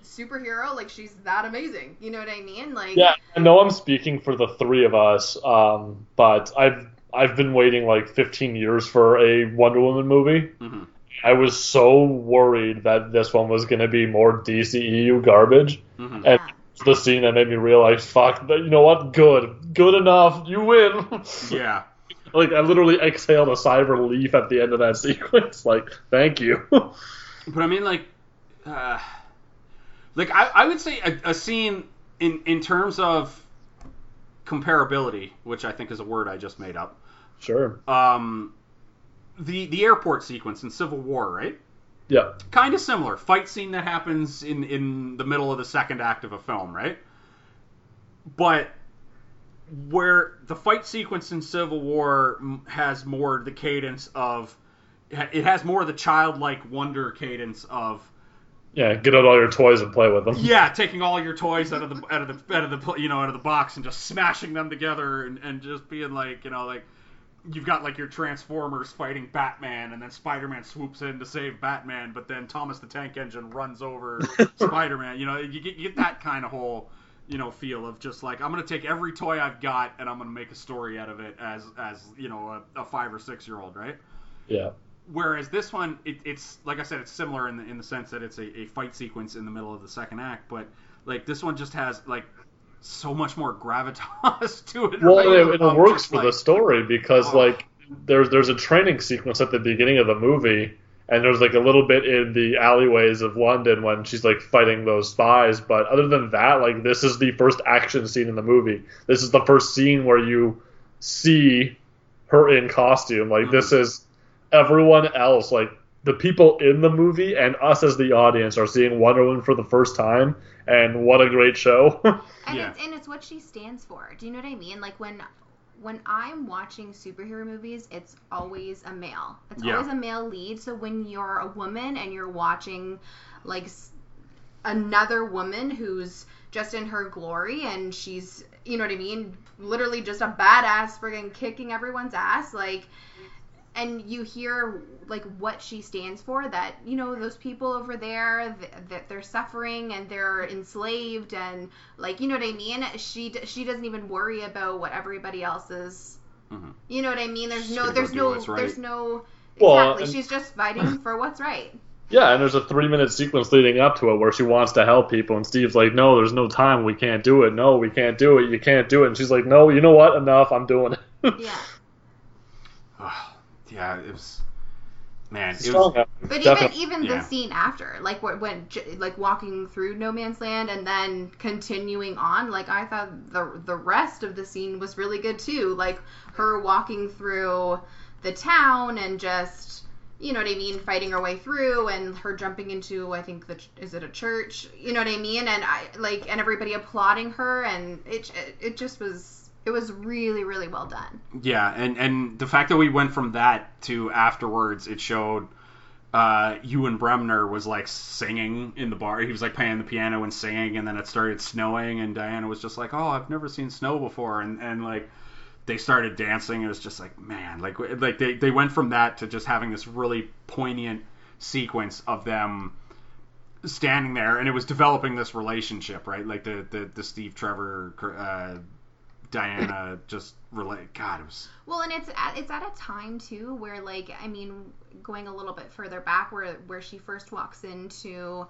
Speaker 4: superhero, like she's that amazing. You know what I mean? Like,
Speaker 3: Yeah, I know I'm speaking for the three of us, um, but I've I've been waiting like 15 years for a Wonder Woman movie.
Speaker 2: hmm
Speaker 3: I was so worried that this one was going to be more DCEU garbage.
Speaker 2: hmm
Speaker 3: And
Speaker 4: yeah.
Speaker 3: the scene that made me realize, fuck, that- you know what? Good. Good enough. You win.
Speaker 2: Yeah.
Speaker 3: like, I literally exhaled a sigh of relief at the end of that sequence. Like, thank you.
Speaker 2: But I mean, like, uh, like I, I would say a, a scene in in terms of comparability, which I think is a word I just made up.
Speaker 3: sure.
Speaker 2: Um, the the airport sequence in Civil War, right?
Speaker 3: Yeah.
Speaker 2: Kind of similar fight scene that happens in in the middle of the second act of a film, right? But where the fight sequence in Civil War has more the cadence of it has more of the childlike wonder cadence of
Speaker 3: Yeah, get out all your toys and play with them.
Speaker 2: yeah, taking all your toys out of the out of the out of the you know out of the box and just smashing them together and, and just being like you know like you've got like your Transformers fighting Batman and then Spider-Man swoops in to save Batman, but then Thomas the Tank Engine runs over Spider-Man. You know, you get, you get that kind of whole you know feel of just like I'm gonna take every toy I've got and I'm gonna make a story out of it as as you know a, a five or six year old, right?
Speaker 3: Yeah.
Speaker 2: Whereas this one, it, it's like I said, it's similar in the in the sense that it's a, a fight sequence in the middle of the second act, but like this one just has like so much more gravitas to it.
Speaker 3: Well,
Speaker 2: right?
Speaker 3: it, it
Speaker 2: Of
Speaker 3: works for
Speaker 2: like-
Speaker 3: the story because
Speaker 2: Oh.
Speaker 3: like there's there's a training sequence at the beginning of the movie, and there's like a little bit in the alleyways of London when she's like fighting those spies. But other than that, like this is the first action scene in the movie. This is the first scene where you see her in costume. Like this mm-hmm. is everyone else, like the people in the movie and us as the audience are seeing Wonder Woman for the first time, and what a great show!
Speaker 4: And
Speaker 2: Yeah.
Speaker 4: it's and it's what she stands for. Do you know what I mean? Like when when I'm watching superhero movies, it's always a male. It's
Speaker 2: Yeah.
Speaker 4: always a male lead. So when you're a woman and you're watching like another woman who's just in her glory and she's you know what I mean, literally just a badass friggin' kicking everyone's ass like and you hear like what she stands for that you know those people over there th- that they're suffering and they're enslaved and like you know what i mean she d- she doesn't even worry about what everybody else is
Speaker 2: Mhm.
Speaker 4: you know what i mean there's
Speaker 2: She's
Speaker 4: no there's no
Speaker 2: right.
Speaker 4: there's no
Speaker 3: Well,
Speaker 4: exactly
Speaker 3: and-
Speaker 4: she's just fighting for what's right
Speaker 3: yeah, and there's a three minute sequence leading up to it where she wants to help people, and Steve's like, "No, there's no time. We can't do it. No, we can't do it. You can't do it." And she's like, "No, you know what? Enough. I'm doing it."
Speaker 4: yeah
Speaker 2: Ugh, yeah, it was. Man, it was.
Speaker 4: But
Speaker 3: definitely.
Speaker 4: even even
Speaker 2: yeah.
Speaker 4: the scene after, like when, when like walking through No Man's Land and then continuing on, like I thought the the rest of the scene was really good too. Like her walking through the town and just you know what I mean, fighting her way through, and her jumping into I think the is it a church? You know what I mean? And I like and everybody applauding her, and it it, it just was it was really really well done.
Speaker 2: Yeah, and and the fact that we went from that to afterwards, it showed uh, Ewan Bremner was like singing in the bar. He was like playing the piano and singing, and then it started snowing, and Diana was just like, "Oh, I've never seen snow before," and and like they started dancing. It was just like, man, like like they they went from that to just having this really poignant sequence of them standing there, and it was developing this relationship, right? Like the the, the Steve Trevor. Uh, Diana just relate. God, it was
Speaker 4: Well, and it's at, it's at a time too where like I mean, going a little bit further back where where she first walks into,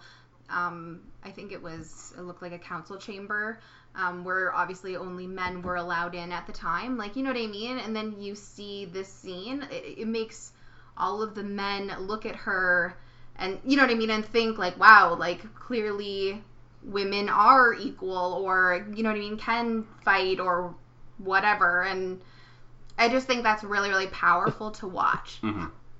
Speaker 4: um, I think it was it looked like a council chamber, um, where obviously only men were allowed in at the time. Like you know what I mean? And then you see this scene, it, it makes all of the men look at her, and you know what I mean, and think like, wow, like clearly women are equal or you know what I mean can fight or whatever and I just think that's really really powerful to watch.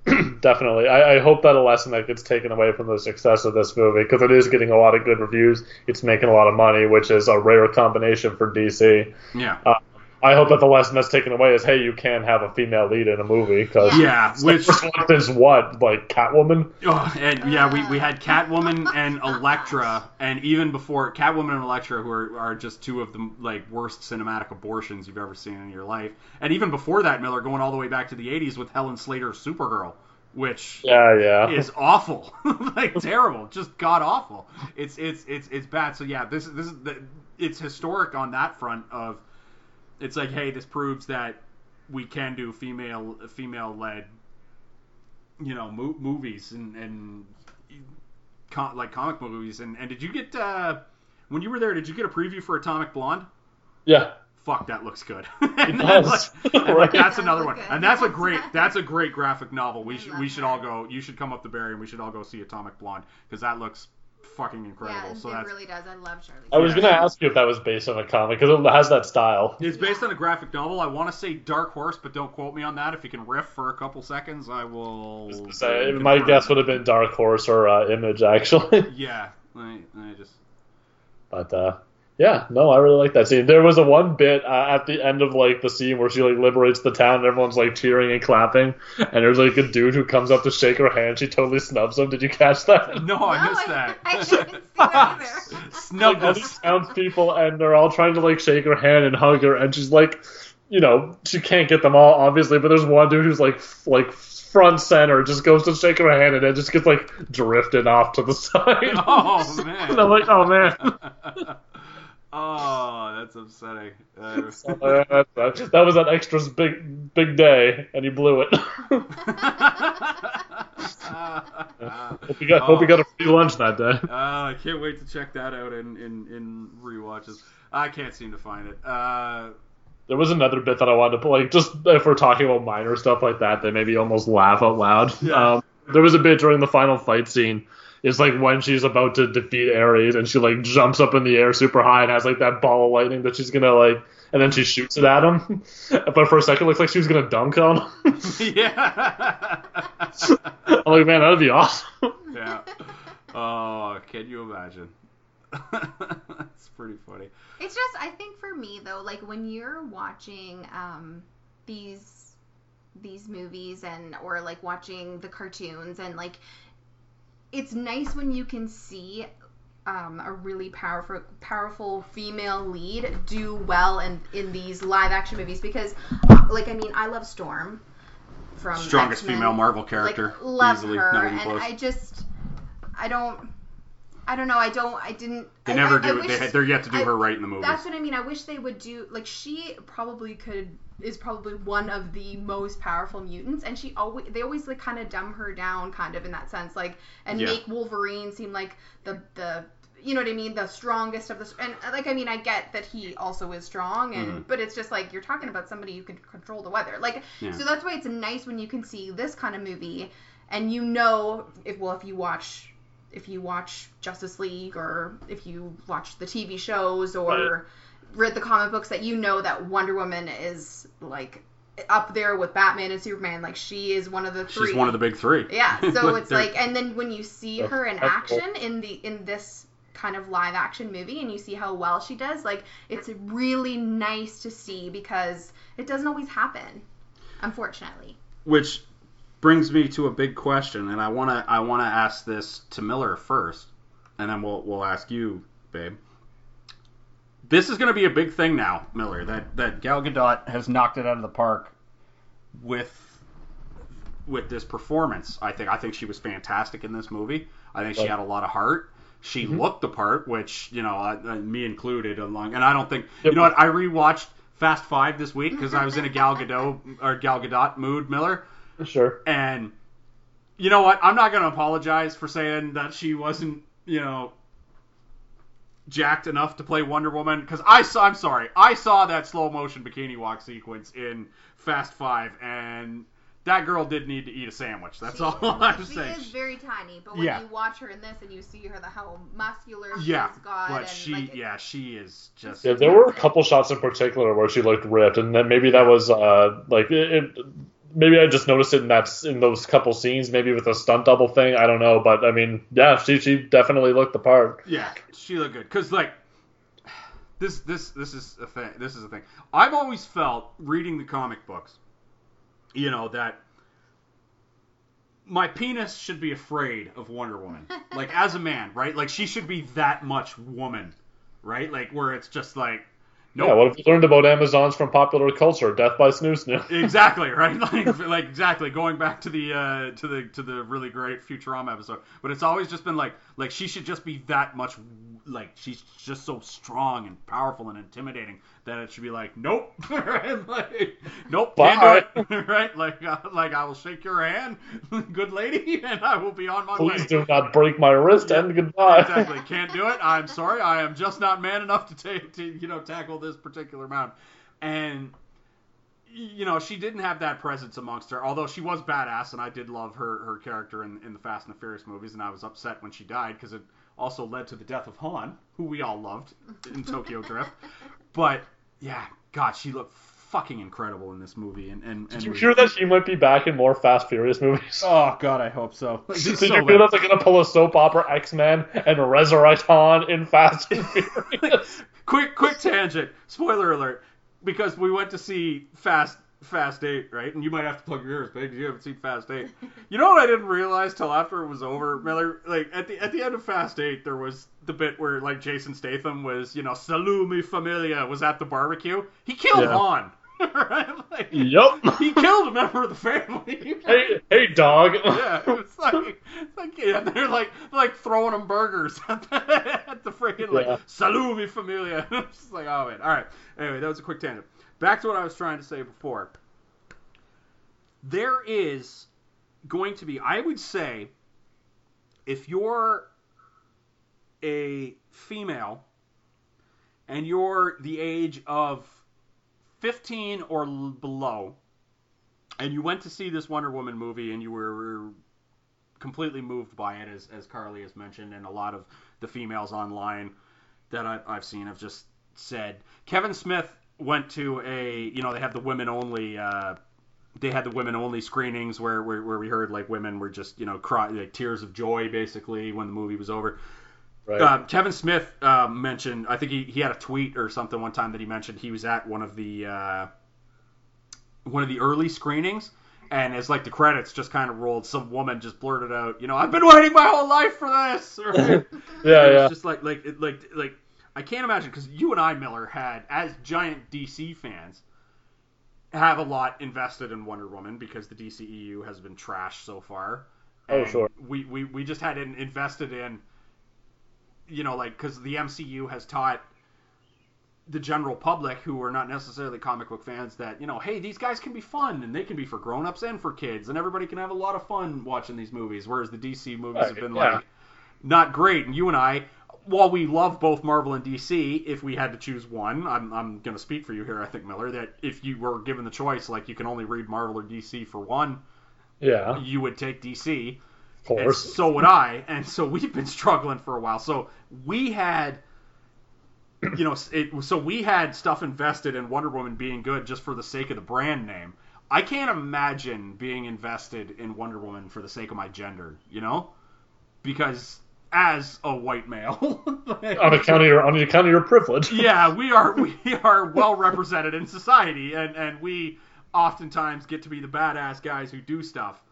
Speaker 3: Definitely. I, I hope that a lesson that gets taken away from the success of this movie because it is getting a lot of good reviews. It's making a lot of money, which is a rare combination for DC.
Speaker 2: yeah.
Speaker 3: Uh, I hope that the lesson that's taken away is, hey, you can have a female lead in a movie because
Speaker 2: Yeah, which
Speaker 3: is what like Catwoman.
Speaker 2: oh, and yeah, we, we had Catwoman and Elektra, and even before Catwoman and Elektra, who are, are just two of the like worst cinematic abortions you've ever seen in your life, and even before that, Miller going all the way back to the '80s with Helen Slater's Supergirl, which
Speaker 3: Yeah, yeah.
Speaker 2: is awful, like terrible, just god awful. It's it's it's it's bad. So yeah, this this is the, it's historic on that front of it's like hey, this proves that we can do female female led you know mo- movies and and com- like comic movies and and did you get uh when you were there did you get a preview for Atomic Blonde?
Speaker 3: yeah.
Speaker 2: Fuck, that looks good. and
Speaker 3: does.
Speaker 2: like, and, like,
Speaker 3: Right.
Speaker 2: that's
Speaker 4: That
Speaker 2: another one,
Speaker 4: good.
Speaker 2: and that's a great that's a great graphic novel. We
Speaker 4: I
Speaker 2: should we should
Speaker 4: that.
Speaker 2: all go. You should come up the Barry and we should all go see Atomic Blonde because that looks fucking incredible.
Speaker 4: Yeah,
Speaker 2: so
Speaker 4: it
Speaker 2: that's
Speaker 4: really does. I love Charlie.
Speaker 3: I was gonna ask you if that was based on a comic because it has that style.
Speaker 2: it's based on a graphic novel. I want to say Dark Horse, but don't quote me on that. If you can riff for a couple seconds, I will.
Speaker 3: So my guess would have been Dark Horse or uh, Image actually.
Speaker 2: Yeah, I, I just
Speaker 3: But uh, yeah, no, I really like that scene. There was a one bit uh, at the end of like the scene where she like liberates the town and everyone's like cheering and clapping, and there's like a dude who comes up to shake her hand. She totally snubs him. Did you catch that?
Speaker 2: no, I missed that.
Speaker 4: I, didn't see that either.
Speaker 2: Snub
Speaker 3: Like all these townspeople and they're all trying to like shake her hand and hug her, and she's like, you know, she can't get them all obviously, but there's one dude who's like f- like front center, just goes to shake her hand and it just gets like drifted off to the side.
Speaker 2: Oh man.
Speaker 3: and I'm like, oh man.
Speaker 2: Oh, that's upsetting. Uh,
Speaker 3: So, uh, that, that- that was that extra's big big day, and he blew it. hope you got hope you got a free lunch that day.
Speaker 2: Uh, I can't wait to check that out in in, in rewatches. I can't seem to find it. Uh,
Speaker 3: There was another bit that I wanted to put, like just if we're talking about minor stuff like that, that maybe almost laugh out loud.
Speaker 2: Yeah.
Speaker 3: Um, there was a bit during the final fight scene. It's like when she's about to defeat Ares and she like jumps up in the air super high and has like that ball of lightning that she's gonna like and then she shoots it at him. but for a second it looks like she was gonna dunk on him.
Speaker 2: yeah.
Speaker 3: I'm like, man, that'd be awesome.
Speaker 2: yeah. Oh, can you imagine? That's pretty funny.
Speaker 4: It's just I think for me though, like when you're watching um these these movies and or like watching the cartoons and like it's nice when you can see um, a really powerful powerful female lead do well in in these live action movies because uh, like I mean I love Storm from
Speaker 2: Strongest
Speaker 4: X-Men.
Speaker 2: female Marvel character.
Speaker 4: Like, love
Speaker 2: easily,
Speaker 4: her,
Speaker 2: not even
Speaker 4: and
Speaker 2: close.
Speaker 4: I just, I don't, I don't know. I don't. I didn't.
Speaker 2: they
Speaker 4: I,
Speaker 2: never
Speaker 4: I, I
Speaker 2: do.
Speaker 4: wish,
Speaker 2: they, they're yet to do
Speaker 4: I-
Speaker 2: her right in the movie
Speaker 4: That's what I mean. I wish they would do. Like she probably could is probably one of the most powerful mutants, and she always they always like kind of dumb her down, kind of in that sense, like and
Speaker 2: Yeah.
Speaker 4: make Wolverine seem like the the. You know what I mean? The strongest of the, and like I mean, I get that he also is strong, and
Speaker 2: Mhm.
Speaker 4: but it's just like you're talking about somebody who can control the weather. Like,
Speaker 2: Yeah.
Speaker 4: so that's why it's nice when you can see this kind of movie, and you know if well if you watch if you watch Justice League or if you watch the TV shows or read the comic books that you know that Wonder Woman is like up there with Batman and Superman. Like she is one of the three.
Speaker 2: She's one of the big three.
Speaker 4: Yeah, so it's like, and then when you see her in
Speaker 3: incredible.
Speaker 4: action in the in this kind of live action movie, and you see how well she does, like it's really nice to see because it doesn't always happen, unfortunately.
Speaker 2: which brings me to a big question, and I wanna I wanna ask this to Miller first, and then we'll we'll ask you, babe. This is going to be a big thing now, Miller. That that Gal Gadot has knocked it out of the park with with this performance. I think I think she was fantastic in this movie. I think she had a lot of heart. She
Speaker 3: Mhm.
Speaker 2: looked the part, which you know, uh, uh, me included, along. And I don't think you know what. I rewatched Fast Five this week because I was in a Gal Gadot or Gal Gadot mood, Miller.
Speaker 3: Sure.
Speaker 2: And you know what? I'm not going to apologize for saying that she wasn't, you know, jacked enough to play Wonder Woman because I saw. I'm sorry, I saw that slow motion bikini walk sequence in Fast Five, and that girl did need to eat a sandwich. That's
Speaker 4: She-
Speaker 2: all I'm
Speaker 4: she
Speaker 2: saying.
Speaker 4: is very tiny, but when
Speaker 2: Yeah.
Speaker 4: you watch her in this and you see her, the how muscular she's
Speaker 2: yeah,
Speaker 4: got,
Speaker 2: but
Speaker 4: and
Speaker 2: she,
Speaker 4: like,
Speaker 2: yeah, she is just.
Speaker 3: Yeah, there were a couple shots in particular where she looked ripped, and then maybe that was uh like it, it maybe I just noticed it in that in those couple scenes, maybe with a stunt double thing. I don't know, but I mean, yeah, she she definitely looked the part.
Speaker 2: Yeah, she looked good. Cause like this this this is a thing. This is a thing. I've always felt reading the comic books, you know that my penis should be afraid of Wonder Woman. like as a man, right? Like she should be that much woman, right? Like where it's just like nope.
Speaker 3: Yeah, what have you learned about Amazons from popular culture? Death by snu snu.
Speaker 2: exactly right like, like exactly going back to the uh to the to the really great futurama episode but it's always just been like like she should just be that much like she's just so strong and powerful and intimidating that it should be like nope right? like, nope it right like uh, like i will shake your hand good lady and i will be on my
Speaker 3: Please
Speaker 2: way
Speaker 3: do not break my wrist and goodbye.
Speaker 2: exactly. Can't do it. I'm sorry. I am just not man enough to take to you know tackle this particular mountain. And you know she didn't have that presence amongst her. Although she was badass, and I did love her her character in in the Fast and the Furious movies. And I was upset when she died because it also led to the death of Han, who we all loved in Tokyo Drift. But yeah, God, she looked fucking incredible in this movie. And and,
Speaker 3: Did
Speaker 2: and
Speaker 3: you
Speaker 2: was-
Speaker 3: hear that she might be back in more Fast Furious movies?
Speaker 2: Oh God, I hope so.
Speaker 3: Did
Speaker 2: She's
Speaker 3: you
Speaker 2: so
Speaker 3: hear
Speaker 2: bad.
Speaker 3: that they're gonna pull a soap opera X Men and resurrect Han in Fast and Furious?
Speaker 2: quick quick tangent spoiler alert because we went to see fast fast 8 right and you might have to plug your ears because you haven't seen fast 8 you know what i didn't realize till after it was over miller like at the at the end of fast 8 there was the bit where like jason statham was you know salut mi familia was at the barbecue he killed
Speaker 3: Yeah.
Speaker 2: han right like,
Speaker 3: yup.
Speaker 2: he killed a member of the family
Speaker 3: Hey, hey, dog.
Speaker 2: yeah, it's like, it's like yeah, they're like they're like throwing them burgers at the, at the freaking like
Speaker 3: Yeah.
Speaker 2: salut mi familia. it's just like oh man. All right. Anyway, that was a quick tangent. Back to what I was trying to say before. There is going to be, I would say, if you're a female and you're the age of 15 or below, and you went to see this Wonder Woman movie and you were completely moved by it, as as Carly has mentioned, and a lot of the females online that I, I've seen have just said. Kevin Smith went to a, you know, they have the women only. Uh, they had the women only screenings where, where where we heard like women were just you know cry like tears of joy basically when the movie was over.
Speaker 3: Right.
Speaker 2: Uh, Kevin Smith uh, mentioned, I think he, he had a tweet or something one time that he mentioned he was at one of the uh, one of the early screenings, and as like the credits just kind of rolled, some woman just blurted out, you know, I've been waiting my whole life for this. Right?
Speaker 3: yeah, yeah.
Speaker 2: It's just like like it- like like I can't imagine because you and I Miller had as giant DC fans have a lot invested in Wonder Woman because the DCEU has been trashed so far.
Speaker 3: Oh, sure.
Speaker 2: We, we we just had in- invested in you know like because the MCU has taught the general public who are not necessarily comic book fans that you know hey these guys can be fun and they can be for grown-ups and for kids and everybody can have a lot of fun watching these movies whereas the DC movies have been
Speaker 3: yeah.
Speaker 2: like not great. And you and I while we love both Marvel and DC if we had to choose one I'm, I'm going to speak for you here I think Miller that if you were given the choice like you can only read Marvel or DC for one
Speaker 3: Yeah,
Speaker 2: you would take DC and so would I, and so we've been struggling for a while. So we had, you know, it, so we had stuff invested in Wonder Woman being good just for the sake of the brand name. I can't imagine being invested in Wonder Woman for the sake of my gender, you know, because as a white male,
Speaker 3: on account of your on account of your privilege.
Speaker 2: yeah, we are we are well represented in society, and and we oftentimes get to be the badass guys who do stuff,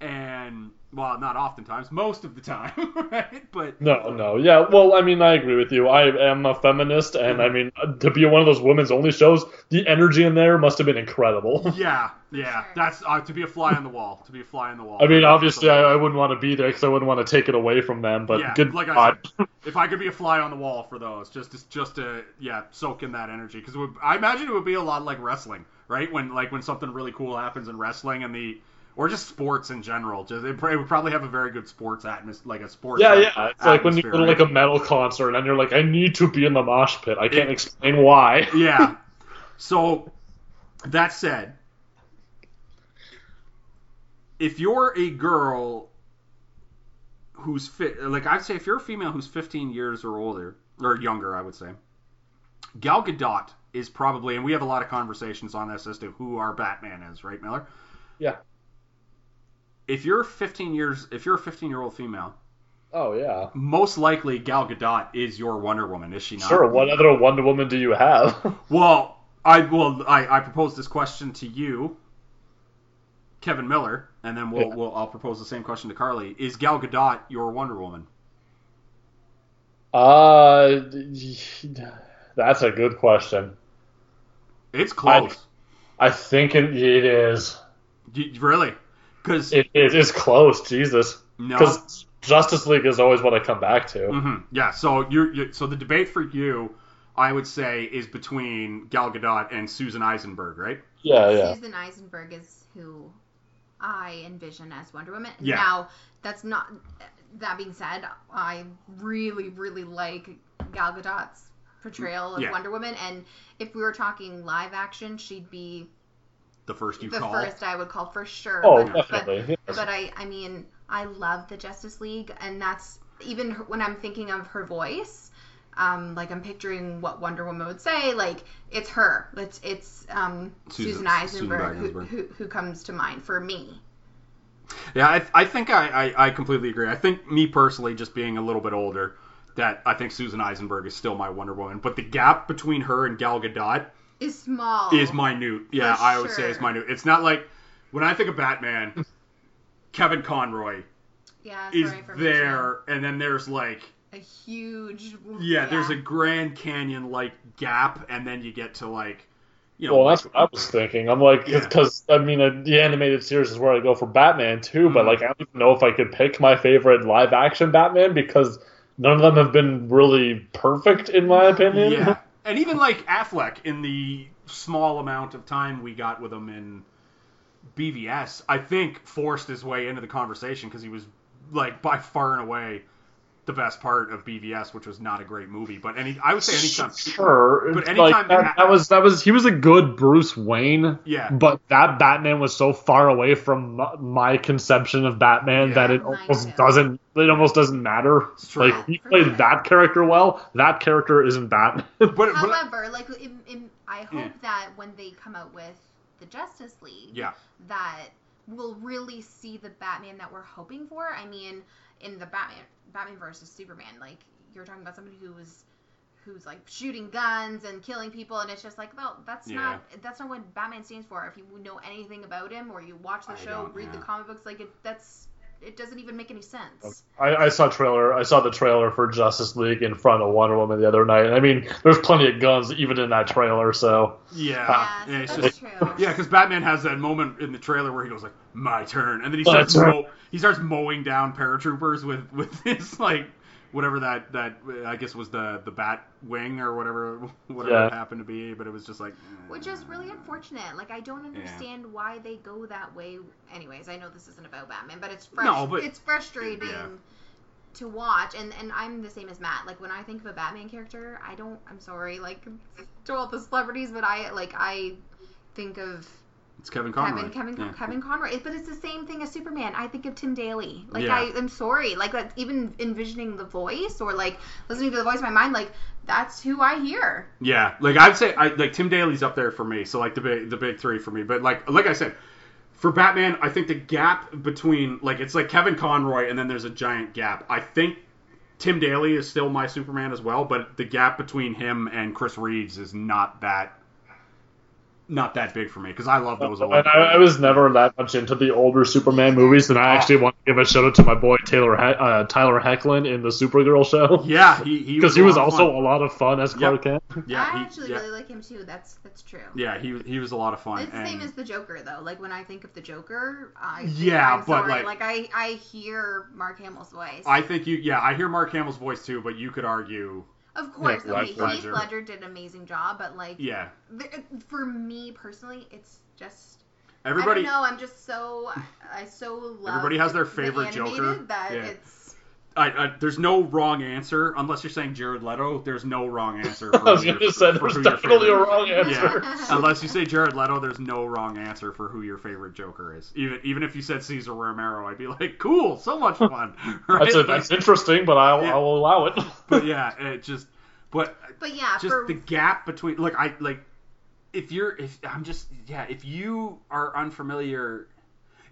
Speaker 2: and well, not oftentimes, most of the time, right? But
Speaker 3: No, no, yeah. Well, I mean, I agree with you. I am a feminist, and I mean, to be one of those women's only shows, the energy in there must have been incredible.
Speaker 2: yeah, yeah, that's uh, to be a fly on the wall, to be a fly on the wall.
Speaker 3: I mean, obviously, I, I wouldn't want to be there because I wouldn't want to take it away from them. But
Speaker 2: yeah,
Speaker 3: good
Speaker 2: like I
Speaker 3: God,
Speaker 2: said, if I could be a fly on the wall for those, just to, just to yeah, soak in that energy, because I imagine it would be a lot like wrestling, right? When like when something really cool happens in wrestling and the or just sports in general, just it, would probably have a very good sports atmosphere, like a sports.
Speaker 3: yeah, yeah. It's like when you go to like a metal concert and you're like, I need to be in the mosh pit. I can't
Speaker 2: It-
Speaker 3: explain why.
Speaker 2: yeah. So that said, if you're a girl who's fit, like I'd say, if you're a female who's 15 years or older or younger, I would say, Gal Gadot is probably, and we have a lot of conversations on this as to who our Batman is, right, Miller?
Speaker 3: Yeah.
Speaker 2: If you're 15 years, if you're a 15 year old female,
Speaker 3: Oh yeah.
Speaker 2: most likely Gal Gadot is your Wonder Woman, is she not?
Speaker 3: Sure. What other Wonder Woman do you have?
Speaker 2: Well, I will. I, I propose this question to you, Kevin Miller, and then we'll,
Speaker 3: Yeah.
Speaker 2: we'll I'll propose the same question to Carly. Is Gal Gadot your Wonder Woman?
Speaker 3: uh, that's a good question.
Speaker 2: It's close.
Speaker 3: I think it, it is.
Speaker 2: You- really? Because
Speaker 3: It, it is close. Jesus.
Speaker 2: no.
Speaker 3: Because Justice League is always what I come back to.
Speaker 2: Mhm, yeah. So you're, you so the debate for you, I would say, is between Gal Gadot and Susan Eisenberg, right?
Speaker 3: Yeah, yeah.
Speaker 4: Susan Eisenberg is who I envision as Wonder Woman.
Speaker 2: Yeah.
Speaker 4: Now, that's not. That being said, I really, really like Gal Gadot's portrayal of
Speaker 2: Yeah.
Speaker 4: Wonder Woman, and if we were talking live action, she'd be
Speaker 2: The first you
Speaker 4: the
Speaker 2: call.
Speaker 4: first I would call for sure.
Speaker 3: Oh,
Speaker 4: but, but-
Speaker 3: definitely. yes.
Speaker 4: but I, I mean, I love the Justice League, and that's even her, when I'm thinking of her voice. Um, like I'm picturing what Wonder Woman would say. Like it's her. It's it's um,
Speaker 2: Susan-
Speaker 4: Susan, Eisenberg,
Speaker 2: Susan
Speaker 4: who,
Speaker 2: Eisenberg.
Speaker 4: who who comes to mind for me.
Speaker 2: Yeah, I, I think I, I, I completely agree. I think me personally, just being a little bit older, that I think Susan Eisenberg is still my Wonder Woman. But the gap between her and Gal Gadot
Speaker 4: Is small.
Speaker 2: is minute. Yeah,
Speaker 4: For
Speaker 2: I would say it's minute. It's not like when I think of Batman, Kevin Conroy
Speaker 4: yeah,
Speaker 2: is
Speaker 4: for
Speaker 2: there, and then there's like.
Speaker 4: A huge.
Speaker 2: yeah, there's a Grand Canyon like gap, and then you get to like you know
Speaker 3: Well,
Speaker 2: like-
Speaker 3: that's what I was thinking. I'm like,
Speaker 2: Yeah.
Speaker 3: because I mean, uh, the animated series is where I go for Batman too. But
Speaker 2: Mhm.
Speaker 3: like, I don't even know if I could pick my favorite live action Batman because none of them have been really perfect in my opinion.
Speaker 2: Yeah, and even like Affleck in the small amount of time we got with him in BVS, I think forced his way into the conversation because he was like by far and away the best part of BVS, which was not a great movie. But any, I would say anytime.
Speaker 3: Sure,
Speaker 2: But
Speaker 3: like,
Speaker 2: anytime
Speaker 3: that,
Speaker 2: that-
Speaker 3: that was that was he was a good Bruce Wayne.
Speaker 2: Yeah.
Speaker 3: But that Batman was so far away from my conception of Batman
Speaker 2: Yeah.
Speaker 3: that it almost doesn't. It almost doesn't matter.
Speaker 2: It's true.
Speaker 3: Like he played that character well. That character isn't Batman.
Speaker 2: But, but
Speaker 4: However, like in, in, I hope
Speaker 2: Yeah.
Speaker 4: that when they come out with the Justice League,
Speaker 2: yeah,
Speaker 4: that we'll really see the Batman that we're hoping for. I mean, in the Batman Batman versus Superman, like you're talking about somebody who was who's like shooting guns and killing people and it's just like well that's
Speaker 2: Yeah.
Speaker 4: not that's not what Batman stands for. If you know anything about him or you watch the
Speaker 2: I
Speaker 4: show, read
Speaker 2: yeah.
Speaker 4: the comic books, like it that's it doesn't even make any sense.
Speaker 3: I, I saw trailer. I saw the trailer for Justice League in front of Wonder Woman the other night. I mean, there's plenty of guns even in that trailer. So
Speaker 2: yeah,
Speaker 4: Yeah,
Speaker 2: yeah, it's just
Speaker 4: true.
Speaker 2: yeah, because Batman has that moment in the trailer where he goes like, "My turn," and then he starts mow, he starts mowing down paratroopers with with his like whatever that that I guess was the the bat wing or whatever whatever
Speaker 3: Yeah.
Speaker 2: it happened to be, but it was just like eh.
Speaker 4: Which is really unfortunate. Like I don't understand why they go that way. Anyways, I know this isn't about Batman, but it's frus-
Speaker 2: No, but-
Speaker 4: it's frustrating
Speaker 2: Yeah.
Speaker 4: to watch. And and I'm the same as Matt. Like when I think of a Batman character, I don't. I'm sorry, like to all the celebrities, but I like I think of
Speaker 2: it's Kevin Conroy.
Speaker 4: Kevin Kevin
Speaker 2: Yeah.
Speaker 4: Kevin Conroy. But it's the same thing as Superman. I think of Tim Daly. Like
Speaker 2: Yeah.
Speaker 4: I am sorry. Like that's even envisioning the voice or like listening to the voice in my mind. Like that's who I hear.
Speaker 2: Yeah, like I'd say, I like Tim Daly's up there for me. So like the big the big three for me. But like like I said, for Batman, I think the gap between like it's like Kevin Conroy and then there's a giant gap. I think Tim Daly is still my Superman as well, but the gap between him and Chris Reeves is not that not that big for me because I love those old.
Speaker 3: And I, I was never that much into the older Superman movies, and I actually want to give a shout out to my boy Taylor he- uh, Tyler Hoechlin in the Supergirl show
Speaker 2: yeah, he he
Speaker 3: because he was
Speaker 2: a lot of
Speaker 3: also
Speaker 2: fun.
Speaker 3: a lot of fun as Clark Kent.
Speaker 2: yeah
Speaker 4: I
Speaker 2: he,
Speaker 4: actually
Speaker 2: yeah,
Speaker 4: really like him too. That's that's true.
Speaker 2: yeah he he was a lot of fun.
Speaker 4: It's the
Speaker 2: and,
Speaker 4: same as the Joker though. Like when I think of the Joker, I
Speaker 2: Yeah,
Speaker 4: I'm
Speaker 2: but,
Speaker 4: sorry,
Speaker 2: like-
Speaker 4: I I hear Mark Hamill's voice.
Speaker 2: I think you yeah I hear Mark Hamill's voice too, but you could argue
Speaker 4: of course, okay,
Speaker 3: Heath
Speaker 4: Heath
Speaker 2: Ledger.
Speaker 4: Did an amazing job, but like
Speaker 2: yeah
Speaker 4: th- for me personally, it's just
Speaker 2: everybody
Speaker 4: I don't know. I'm just so I so love.
Speaker 2: Everybody has their favorite
Speaker 4: animated
Speaker 2: Joker.
Speaker 4: That
Speaker 2: Yeah.
Speaker 4: it's
Speaker 2: I, I, there's no wrong answer unless you're saying Jared Leto. There's no wrong answer. For
Speaker 3: I was gonna say
Speaker 2: for
Speaker 3: there's definitely a wrong answer.
Speaker 2: Yeah, unless you say Jared Leto, there's no wrong answer for who your favorite Joker is. Even even if you said Cesar Romero, I'd be like, cool, so much fun. Right?
Speaker 3: That's, a, that's interesting, but I'll,
Speaker 2: Yeah.
Speaker 3: I'll allow it.
Speaker 2: but yeah, it just but
Speaker 4: but yeah,
Speaker 2: just
Speaker 4: for
Speaker 2: the gap between like I like if you're if I'm just yeah if you are unfamiliar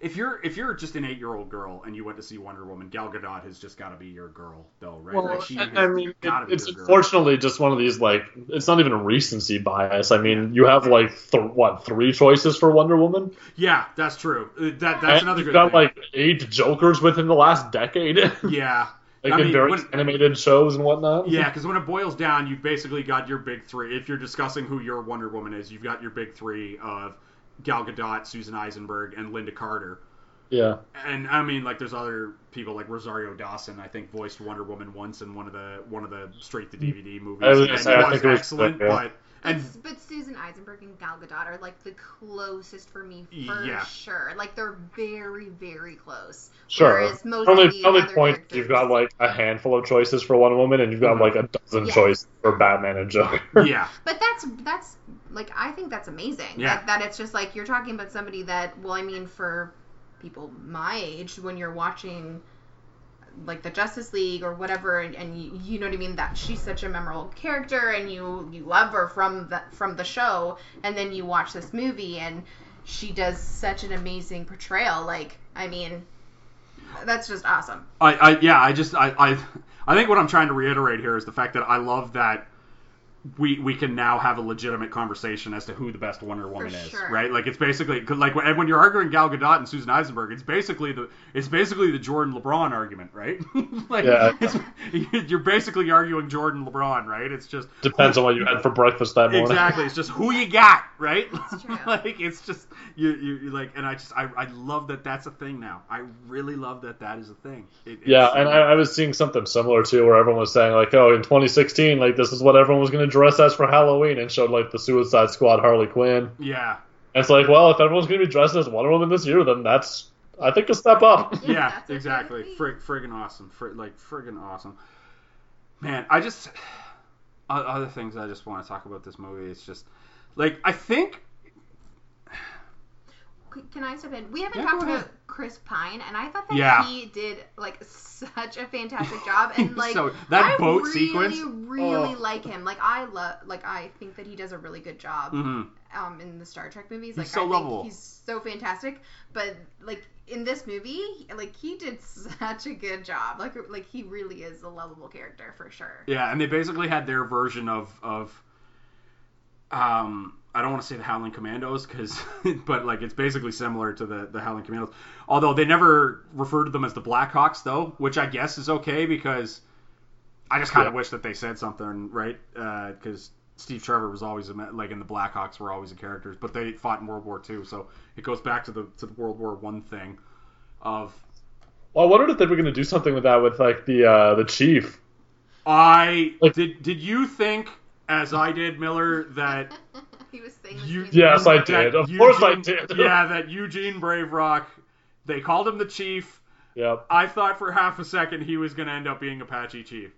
Speaker 2: if you're if you're just an eight year old girl and you went to see Wonder Woman Gal Gadot has just got to be your girl though right
Speaker 3: Well,
Speaker 2: like she
Speaker 3: I,
Speaker 2: has
Speaker 3: mean, it-
Speaker 2: be
Speaker 3: it's
Speaker 2: girl.
Speaker 3: unfortunately just one of these like it's not even a recency bias. I mean, you have like th- what three choices for Wonder Woman?
Speaker 2: yeah that's true Uh, that that's
Speaker 3: And
Speaker 2: another good
Speaker 3: got
Speaker 2: thing.
Speaker 3: like eight Jokers within the last decade, like
Speaker 2: yeah
Speaker 3: in
Speaker 2: I mean,
Speaker 3: various
Speaker 2: when-
Speaker 3: animated shows and whatnot.
Speaker 2: Yeah, because when it boils down, you've basically got your big three. If you're discussing who your Wonder Woman is, you've got your big three of Gal Gadot, Susan Eisenberg, and Lynda Carter.
Speaker 3: yeah.
Speaker 2: And I mean, like, there's other people like Rosario Dawson. I think voiced Wonder Woman once in one of the one of the straight to mm-hmm. DVD movies.
Speaker 3: I was
Speaker 2: and
Speaker 3: I
Speaker 2: was
Speaker 3: think it was
Speaker 2: excellent,
Speaker 3: yeah.
Speaker 2: but and
Speaker 4: But, but Susan Eisenberg and Gal Gadot are like the closest for me for
Speaker 2: Yeah.
Speaker 4: sure. Like they're very, very close.
Speaker 3: Sure.
Speaker 4: Whereas most
Speaker 3: only
Speaker 4: of the
Speaker 3: only
Speaker 4: other
Speaker 3: point
Speaker 4: characters,
Speaker 3: you've got like a handful of choices for Wonder Woman, and you've got
Speaker 2: Mhm.
Speaker 3: like a dozen
Speaker 4: Yeah.
Speaker 3: choices for Batman and Joker.
Speaker 2: yeah,
Speaker 4: But that's that's like I think that's amazing.
Speaker 2: Yeah.
Speaker 4: That, that it's just like you're talking about somebody that well, I mean for people my age when you're watching like the Justice League or whatever, and, and you, you know what I mean. That she's such a memorable character, and you you love her from the from the show, and then you watch this movie, and she does such an amazing portrayal. Like I mean, that's just awesome.
Speaker 2: I, I yeah, I just I, I I think what I'm trying to reiterate here is the fact that I love that we we can now have a legitimate conversation as to who the best Wonder Woman is, right? Like it's basically like when, when you're arguing Gal Gadot and Susan Eisenberg, it's basically the it's basically the Jordan LeBron argument, right? like
Speaker 3: Yeah.
Speaker 2: it's, you're basically arguing Jordan LeBron, right? It's just
Speaker 3: Depends on what you had for breakfast that morning.
Speaker 2: Exactly. It's just who you got, right? Like it's just you, you, you like, and I just I, I love that that's a thing now. I really love that that is a thing. It,
Speaker 3: Yeah, and I, I was seeing something similar too, where everyone was saying like, "Oh, in 2016, like this is what everyone was going to dress as for Halloween," and showed like the Suicide Squad Harley Quinn.
Speaker 2: yeah,
Speaker 3: And it's like, well, if everyone's going to be dressed as Wonder Woman this year, then that's I think a step up.
Speaker 4: Yeah,
Speaker 2: yeah,
Speaker 4: that's what it's
Speaker 2: exactly.
Speaker 4: gotta.
Speaker 2: Frig, friggin' awesome. Frig, like friggin' awesome. Man, I just other things I just want to talk about this movie. It's just like I think
Speaker 4: C- Can I step in? We haven't
Speaker 2: Yeah,
Speaker 4: talked about. Chris Pine, and I thought that
Speaker 2: Yeah.
Speaker 4: he did like such a fantastic job, and like
Speaker 2: So, that
Speaker 4: I
Speaker 2: boat
Speaker 4: really,
Speaker 2: sequence?
Speaker 4: really
Speaker 3: Oh.
Speaker 4: like him. Like I love, like I think that he does a really good job
Speaker 2: mhm.
Speaker 4: um in the Star Trek movies.
Speaker 2: He's
Speaker 4: Like
Speaker 2: so
Speaker 4: I think
Speaker 2: lovable.
Speaker 4: he's so fantastic, but like in this movie, like he did such a good job. Like like he really is a lovable character for sure.
Speaker 2: Yeah, and they basically had their version of of um I don't want to say the Howling Commandos because but like it's basically similar to the the Howling Commandos. Although they never referred to them as the Blackhawks though, which I guess is okay because I just kind of
Speaker 3: Yeah.
Speaker 2: wish that they said something right because Steve Trevor was always a, like in the Blackhawks were always the characters, but they fought in World War II, so it goes back to the to the World War One thing of
Speaker 3: Well, I wondered if they were going to do something with that with like the uh, the chief.
Speaker 2: I
Speaker 3: Like-
Speaker 2: did. Did you think, as I did, Miller, that
Speaker 4: he was saying
Speaker 2: You-
Speaker 3: Yes, I did. Of course, I did.
Speaker 2: yeah, that Eugene Brave Rock. They called him the chief.
Speaker 3: Yep.
Speaker 2: I thought for half a second he was going to end up being Apache chief.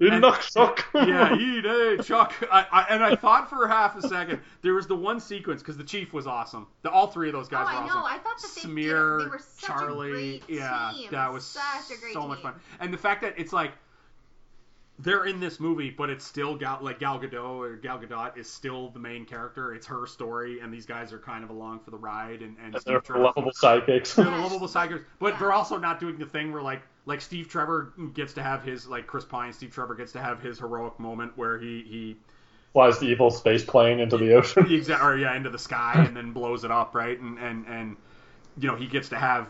Speaker 3: In the suck.
Speaker 2: Yeah, he did, Chuck. I, I, and I thought for half a second there was the one sequence because the chief was awesome. The, all three of those guys
Speaker 4: Oh,
Speaker 2: were
Speaker 4: I
Speaker 2: awesome.
Speaker 4: know. I thought that they
Speaker 2: Smear,
Speaker 4: did. They were such
Speaker 2: Charlie,
Speaker 4: a great
Speaker 2: yeah,
Speaker 4: team.
Speaker 2: that was
Speaker 4: such a great
Speaker 2: so much fun. And the fact that it's like they're in this movie, but it's still Gal, like Gal Gadot or Gal Gadot is still the main character. It's her story, and these guys are kind of along for the ride. And, and
Speaker 3: And
Speaker 2: Steve
Speaker 3: they're
Speaker 2: Trevor-
Speaker 3: lovable sidekicks.
Speaker 2: they're the lovable sidekicks, but they're also not doing the thing where like like Steve Trevor gets to have his like Chris Pine, Steve Trevor gets to have his heroic moment where he he
Speaker 3: Flies the evil space plane into the ocean.
Speaker 2: exa- or yeah into the sky and then blows it up right and and and you know he gets to have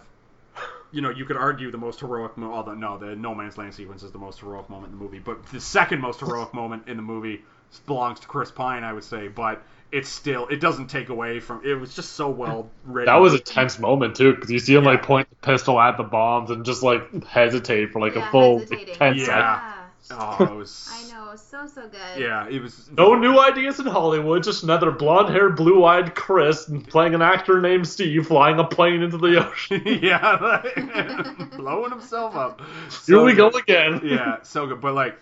Speaker 2: you know you could argue the most heroic mo- although no the no man's land sequence is the most heroic moment in the movie but the second most heroic moment in the movie belongs to Chris Pine I would say but it's still it doesn't take away from it was just so well written
Speaker 3: That was a tense moment too, because you see him like
Speaker 2: Yeah.
Speaker 3: point the pistol at the bombs and just like hesitate for like
Speaker 4: Yeah,
Speaker 3: a full
Speaker 4: hesitating.
Speaker 3: ten
Speaker 2: Yeah.
Speaker 3: seconds.
Speaker 2: Oh it was
Speaker 4: I know, so so good.
Speaker 2: yeah it was
Speaker 3: No new ideas in Hollywood, just another blonde-haired, blue-eyed Chris playing an actor named Steve flying a plane into the ocean.
Speaker 2: yeah, like, blowing himself up.
Speaker 3: Here
Speaker 2: So
Speaker 3: we go again.
Speaker 2: Yeah, so good. But like,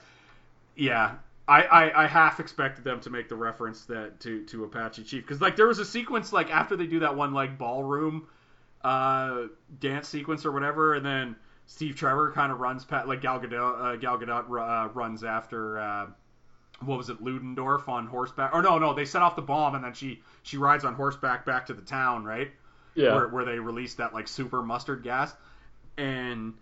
Speaker 2: yeah, I, I, I half expected them to make the reference that to to Apache Chief because like there was a sequence like after they do that one like ballroom uh, dance sequence or whatever, and then Steve Trevor kind of runs past like Gal Gadot uh, Gal Gadot uh, runs after. Uh, what was it, Ludendorff on horseback? Or no, no, they set off the bomb and then she she rides on horseback back to the town, right?
Speaker 3: Yeah.
Speaker 2: where, where they released that like super mustard gas and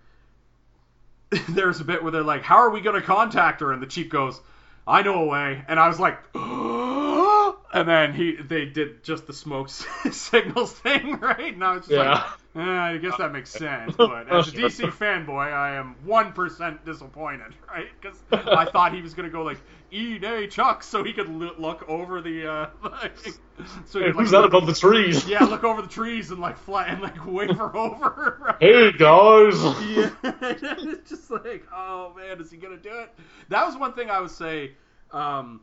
Speaker 2: there's a bit where they're like how are we going to contact her and the chief goes i know a way and i was like and then he they did just the smoke signals thing right and i was just
Speaker 3: Yeah.
Speaker 2: like eh, i guess that makes sense but as a dc fanboy i am 1% disappointed right because i thought he was going to go like e day chuck so he could loo- look over the uh like, so he
Speaker 3: Hey,
Speaker 2: could, like,
Speaker 3: that above the trees?
Speaker 2: yeah, look over the trees and like fly and like wave her over. Right?
Speaker 3: Hey guys.
Speaker 2: Yeah, it's just like, oh man, is he gonna do it? That was one thing I would say. Um,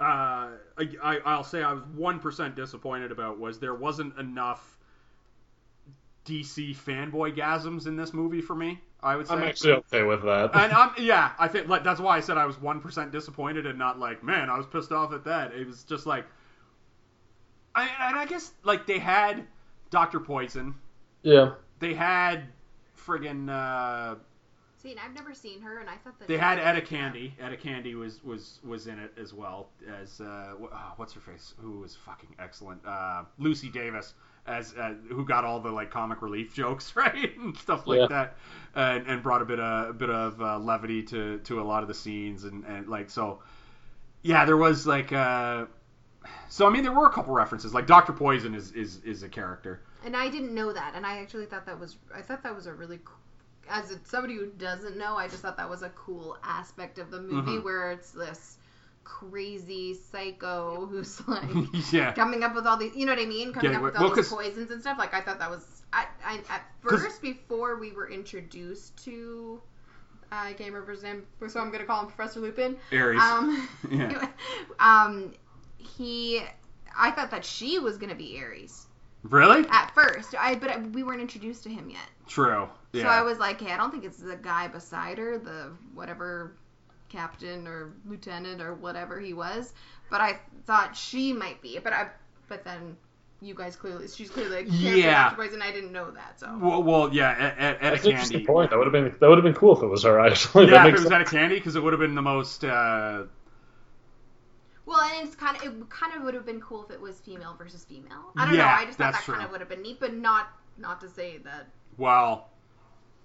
Speaker 2: uh, I, I I'll say I was one percent disappointed about was there wasn't enough DC fanboy gasms in this movie for me. I would say.
Speaker 3: I'm actually okay with that.
Speaker 2: and I'm yeah, I think like that's why I said I was one percent disappointed and not like man I was pissed off at that. It was just like, I and I guess like they had Doctor Poison,
Speaker 3: yeah.
Speaker 2: they had friggin' uh,
Speaker 4: See, and I've never seen her, and I thought that
Speaker 2: they had
Speaker 4: did
Speaker 2: Etta
Speaker 4: good job.
Speaker 2: Candy. Etta Candy was was was in it as well as uh, wh- oh, what's her face who was fucking excellent. Uh, Lucy Davis as uh, who got all the like comic relief jokes right and stuff like
Speaker 3: Yeah.
Speaker 2: that, and, and brought a bit of a bit of uh, levity to to a lot of the scenes and and like so. Yeah, there was like. Uh, so I mean, there were a couple references. Like Doctor Poison is is is a character.
Speaker 4: And I didn't know that, and I actually thought that was I thought that was a really co- as somebody who doesn't know, I just thought that was a cool aspect of the movie
Speaker 2: Mhm.
Speaker 4: where it's this crazy psycho who's like
Speaker 2: yeah.
Speaker 4: coming up with all these, you know what I mean? Coming
Speaker 2: Yeah,
Speaker 4: up with
Speaker 2: well,
Speaker 4: all these poisons and stuff. Like I thought that was I, I at first before we were introduced to I can't remember his name, so I'm gonna call him Professor Lupin.
Speaker 2: Ares.
Speaker 4: Um,
Speaker 2: Yeah.
Speaker 4: um, he, I thought that she was gonna be Ares.
Speaker 2: Really?
Speaker 4: at first. I but we weren't introduced to him yet.
Speaker 2: True. Yeah.
Speaker 4: So I was like, hey, I don't think it's the guy beside her, the whatever captain or lieutenant or whatever he was. But I thought she might be. But I but then you guys clearly she's clearly a character
Speaker 2: Yeah.
Speaker 4: actor and I didn't know that. So
Speaker 2: well, well, yeah. at, Ed, Etta
Speaker 3: That's an
Speaker 2: Candy.
Speaker 3: point. That would have been that would have been cool if it was her. Actually,
Speaker 2: Yeah,
Speaker 3: that
Speaker 2: if it was
Speaker 3: sense.
Speaker 2: Etta Candy, because it would have been the most. Uh,
Speaker 4: well, and it's kind of it kind of would have been cool if it was female versus female. I don't
Speaker 2: Yeah,
Speaker 4: know. I just thought
Speaker 2: that's
Speaker 4: that kind
Speaker 2: true.
Speaker 4: of would have been neat, but not not to say that.
Speaker 2: well,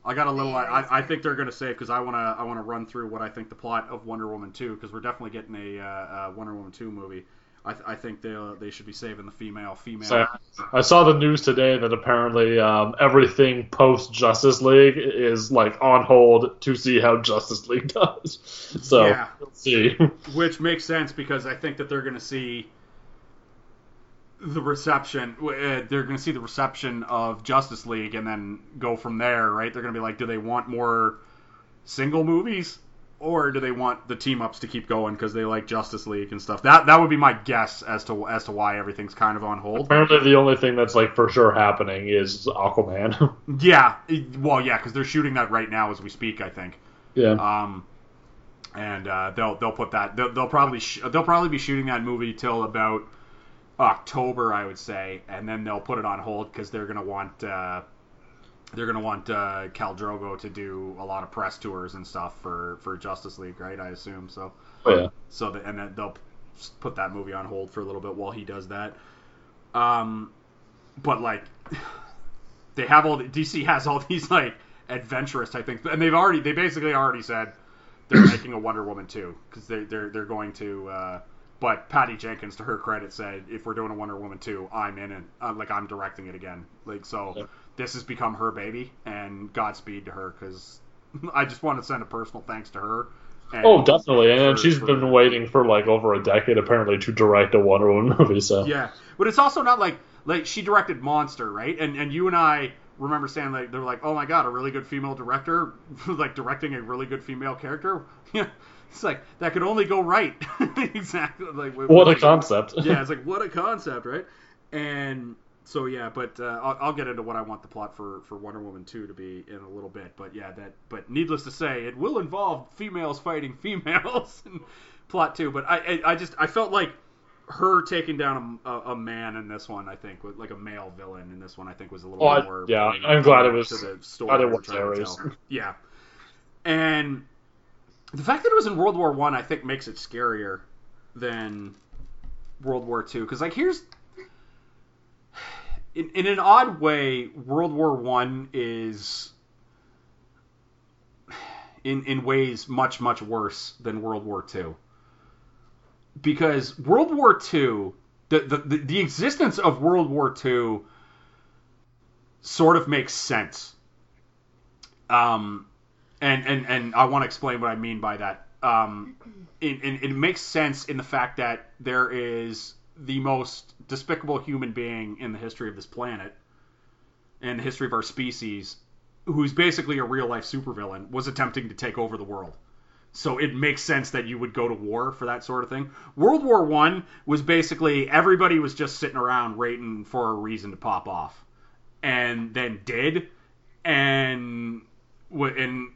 Speaker 2: I got a little. I, I think they're going to save because I want to. I want to run through what I think the plot of Wonder Woman 2 because we're definitely getting a uh, uh, Wonder Woman 2 movie. I, th- I think they they should be saving the female female.
Speaker 3: So, I saw the news today that apparently um, everything post Justice League is like on hold to see how Justice League does. So
Speaker 2: Yeah.
Speaker 3: we'll see.
Speaker 2: Which makes sense because I think that they're going to see the reception. Uh, they're going to see the reception of Justice League and then go from there, right? They're going to be like, do they want more single movies or do they want the team ups to keep going because they like Justice League and stuff? That that would be my guess as to as to why everything's kind of on hold.
Speaker 3: apparently, the only thing that's like for sure happening is Aquaman.
Speaker 2: Yeah, well, yeah, because they're shooting that right now as we speak. I think.
Speaker 3: yeah.
Speaker 2: Um, and uh, they'll they'll put that they'll, they'll probably sh- they'll probably be shooting that movie till about October, I would say, and then they'll put it on hold because they're gonna want uh, they're gonna want uh, Khal Drogo to do a lot of press tours and stuff for for Justice League, right? I assume so.
Speaker 3: Oh, yeah.
Speaker 2: So that and then they'll put that movie on hold for a little bit while he does that. Um, but like they have all the, DC has all these like adventurous type things, and they've already they basically already said they're making a Wonder Woman too because they they're they're going to. Uh, but Patty Jenkins, to her credit, said if we're doing a Wonder Woman 2, I'm in it. Uh, like I'm directing it again. Like so,
Speaker 3: Yeah.
Speaker 2: this has become her baby, and Godspeed to her because I just want to send a personal thanks to her. And
Speaker 3: Oh, definitely. And
Speaker 2: for-
Speaker 3: she's
Speaker 2: for-
Speaker 3: been waiting for like over a decade apparently to direct a Wonder Woman movie. So
Speaker 2: Yeah, but it's also not like like she directed Monster, right? And and you and I remember saying like they were like, oh my god, a really good female director, like directing a really good female character. It's like that could only go right. exactly. Like
Speaker 3: what a concept.
Speaker 2: yeah, it's like what a concept, right? And so yeah, but uh, I'll, I'll get into what I want the plot for for Wonder Woman 2 to be in a little bit. But yeah, that but needless to say, it will involve females fighting females in plot two. But I I, I just I felt like her taking down a, a, a man in this one, I think, like a male villain in this one, I think was a little
Speaker 3: Oh, I-
Speaker 2: more.
Speaker 3: yeah, I'm glad it
Speaker 2: to
Speaker 3: was-
Speaker 2: the story
Speaker 3: glad it was
Speaker 2: trying to
Speaker 3: Ares.
Speaker 2: tell. Yeah, and the fact that it was in World War One, I, think, makes it scarier than World War Two. Because like here's in, in an odd way, World War One is in in ways much much worse than World War Two. Because World War Two, the, the the the existence of World War Two sort of makes sense. Um, and and and I want to explain what I mean by that. Um, it, it, it makes sense in the fact that there is the most despicable human being in the history of this planet and the history of our species who's basically a real life supervillain was attempting to take over the world so it makes sense that you would go to war for that sort of thing world war one was basically everybody was just sitting around waiting for a reason to pop off and then did and and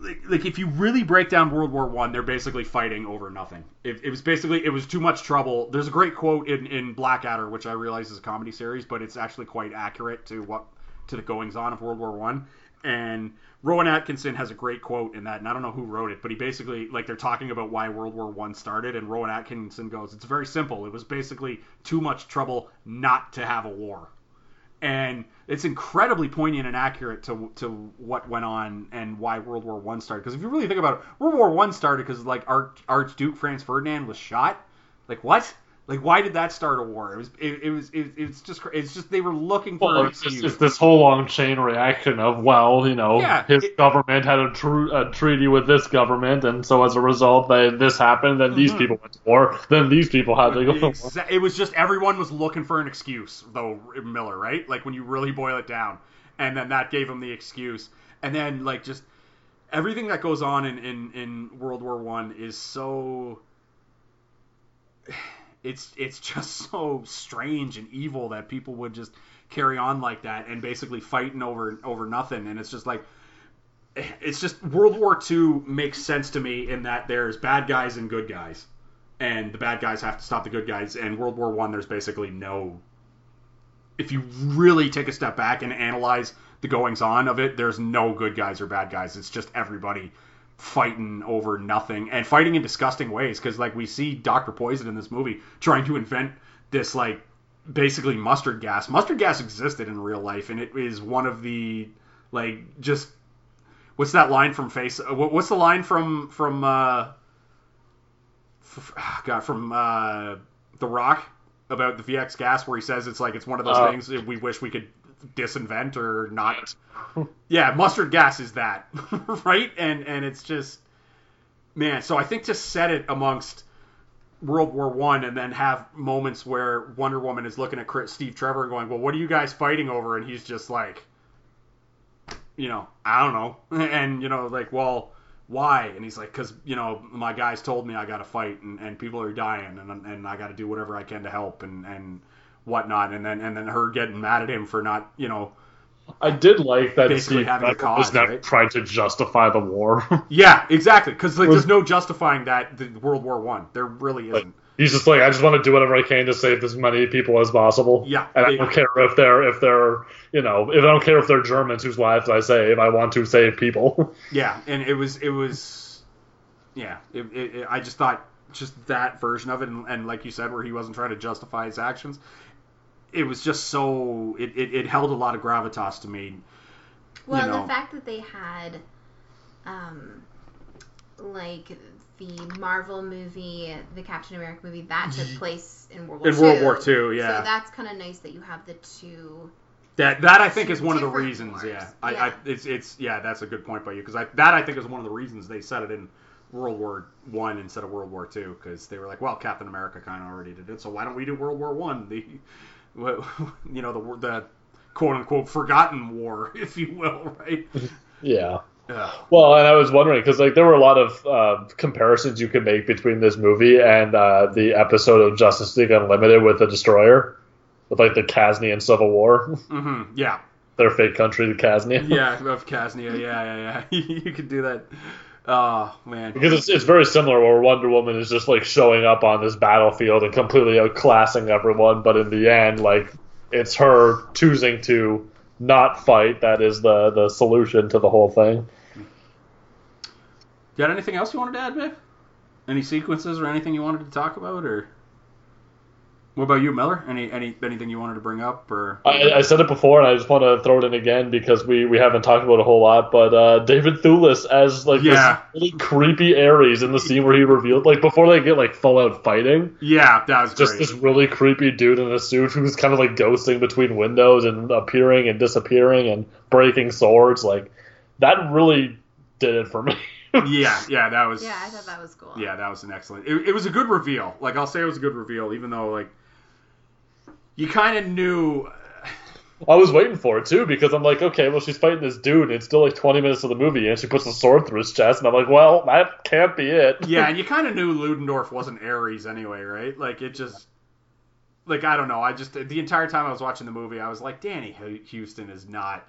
Speaker 2: like, like if you really break down World War One, they're basically fighting over nothing. It, it was basically it was too much trouble. There's a great quote in in Blackadder, which I realize is a comedy series, but it's actually quite accurate to what to the goings on of World War One. And Rowan Atkinson has a great quote in that, and I don't know who wrote it, but he basically like they're talking about why World War One started, and Rowan Atkinson goes, "It's very simple. It was basically too much trouble not to have a war." and it's incredibly poignant and accurate to to what went on and why World War One started. Because if you really think about it, World War One started because like Arch, Archduke Franz Ferdinand was shot. Like what? Like why did that start a war? It was it, it was it, it's just it's just they were looking for
Speaker 3: Well, it's, just, it's this whole long chain reaction of well, you know,
Speaker 2: Yeah,
Speaker 3: his
Speaker 2: it-
Speaker 3: government had a, tr- a treaty with this government, and so as a result, they, this happened. Then these
Speaker 2: Mhm.
Speaker 3: people went to war. Then these people had to go. to war.
Speaker 2: Exa- it was just everyone was looking for an excuse, though Miller, right? Like when you really boil it down, and then that gave him the excuse, and then like just everything that goes on in in, in World War One is so. It's it's just so strange and evil that people would just carry on like that and basically fighting over over nothing. And it's just like eh, it's just World War II makes sense to me in that there's bad guys and good guys, and the bad guys have to stop the good guys. And World War One, there's basically no. If you really take a step back and analyze the goings on of it, there's no good guys or bad guys. It's just everybody fighting over nothing and fighting in disgusting ways. Because like we see Doctor Poison in this movie trying to invent this like basically mustard gas. Mustard gas existed in real life, and it is one of the like just what's that line from Face? uh, What's the line from from uh, f- God from uh, The Rock about the VX gas, where he says it's like it's one of those
Speaker 3: Oh.
Speaker 2: things we wish we could disinvent or not. yeah, mustard gas is that, right? And and it's just man. So I think to set it amongst World War One and then have moments where Wonder Woman is looking at Chris, Steve Trevor and going, "Well, what are you guys fighting over?" And he's just like, you know, I don't know, and you know, like, well, why? And he's like, because you know, my guys told me I got to fight, and, and people are dying, and and I got to do whatever I can to help, and and whatnot, and then and then her getting mad at him for not, you know,
Speaker 3: I did like that
Speaker 2: Basically
Speaker 3: Steve
Speaker 2: having a
Speaker 3: Trevor was never
Speaker 2: right?
Speaker 3: trying to justify the war.
Speaker 2: yeah, exactly, because like,
Speaker 3: Was-
Speaker 2: there's no justifying that the World War One. There really isn't.
Speaker 3: He's just like, I just want to do whatever I can to save as many people as possible.
Speaker 2: Yeah.
Speaker 3: and I don't care if they're if they're you know if I don't care if they're Germans whose lives I save. I want to save people.
Speaker 2: Yeah, and it was it was, yeah. It, it, it- I just thought just that version of it, and, and like you said, where he wasn't trying to justify his actions, it was just so it, it, it held a lot of gravitas to me.
Speaker 4: Well,
Speaker 2: know.
Speaker 4: the fact that they had, um, like the Marvel movie, the Captain America movie, that took place in World War
Speaker 2: In
Speaker 4: II.
Speaker 2: World War II, yeah.
Speaker 4: So that's kind of nice that you have the two.
Speaker 2: That that I think is one of the reasons.
Speaker 4: wars.
Speaker 2: Yeah, I, I it's it's yeah, that's a good point by you because I that I think is one of the reasons they set it in World War One instead of World War Two because they were like, well, Captain America kind of already did it, so why don't we do World War One? The you know the the quote unquote forgotten war, if you will, right?
Speaker 3: yeah.
Speaker 2: Yeah.
Speaker 3: Well, and I was wondering because like there were a lot of uh, comparisons you could make between this movie and uh, the episode of Justice League Unlimited with the Destroyer, with like the Kasnian Civil War,
Speaker 2: hmm Yeah.
Speaker 3: their fake country, the Kasnia.
Speaker 2: Yeah. Of Kasnia. Yeah. Yeah. Yeah. you could do that. Oh man.
Speaker 3: Because it's, it's very similar where Wonder Woman is just like showing up on this battlefield and completely outclassing everyone, but in the end, like it's her choosing to not fight that is the the solution to the whole thing.
Speaker 2: You got anything else you wanted to add, Biff? Any sequences or anything you wanted to talk about, or what about you, Miller? Any any anything you wanted to bring up, or
Speaker 3: I, I said it before, and I just want to throw it in again because we, we haven't talked about it a whole lot. But uh, David Thewlis as like
Speaker 2: Yeah.
Speaker 3: this really creepy Ares in the scene where he revealed like before they get like full out fighting,
Speaker 2: yeah, that was
Speaker 3: just
Speaker 2: great.
Speaker 3: this really creepy dude in a suit who's kind of like ghosting between windows and appearing and disappearing and breaking swords. Like that really did it for me.
Speaker 2: yeah, yeah, that was.
Speaker 4: Yeah, I thought that was cool.
Speaker 2: Yeah, that was an excellent. It, it was a good reveal. Like I'll say, it was a good reveal, even though like you kind of knew.
Speaker 3: I was waiting for it too because I'm like, okay, well she's fighting this dude. And it's still like 20 minutes of the movie, and she puts a sword through his chest, and I'm like, well, that can't be it.
Speaker 2: Yeah, and you kind of knew Ludendorff wasn't Ares anyway, right? Like it just. Like I don't know, I just the entire time I was watching the movie, I was like, Danny Huston is not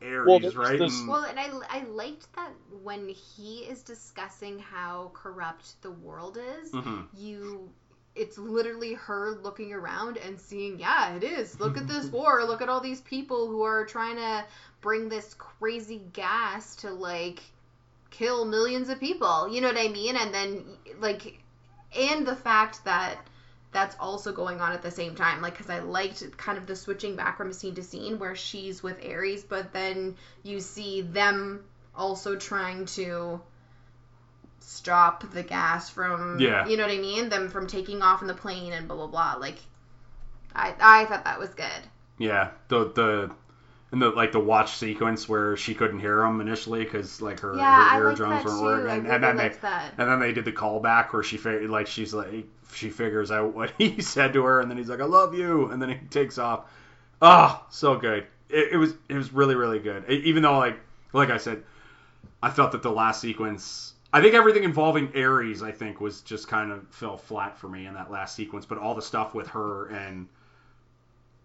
Speaker 2: Ares,
Speaker 3: Well, there's
Speaker 2: right?
Speaker 3: this-
Speaker 2: And-
Speaker 4: Well, and I, I liked that when he is discussing how corrupt the world is,
Speaker 2: Mhm.
Speaker 4: you it's literally her looking around and seeing, yeah, it is. Look at this war. Look at all these people who are trying to bring this crazy gas to like kill millions of people. You know what I mean? And then like and the fact that that's also going on at the same time like because i liked kind of the switching back from scene to scene where she's with ares but then you see them also trying to stop the gas from
Speaker 2: Yeah.
Speaker 4: you know what i mean them from taking off in the plane and blah blah blah like i i thought that was good
Speaker 2: Yeah, the the and the like the watch sequence where she couldn't hear him initially because like her,
Speaker 4: yeah
Speaker 2: her eardrums weren't working, and,
Speaker 4: really
Speaker 2: and then they
Speaker 4: that
Speaker 2: and then they did the callback where she fi- like she's like she figures out what he said to her, and then he's like, "I love you," and then he takes off. Oh, so good. It, it was it was really really good. E- even though like like I said, I felt that the last sequence I think everything involving Ares, I think, was just kind of fell flat for me in that last sequence. But all the stuff with her and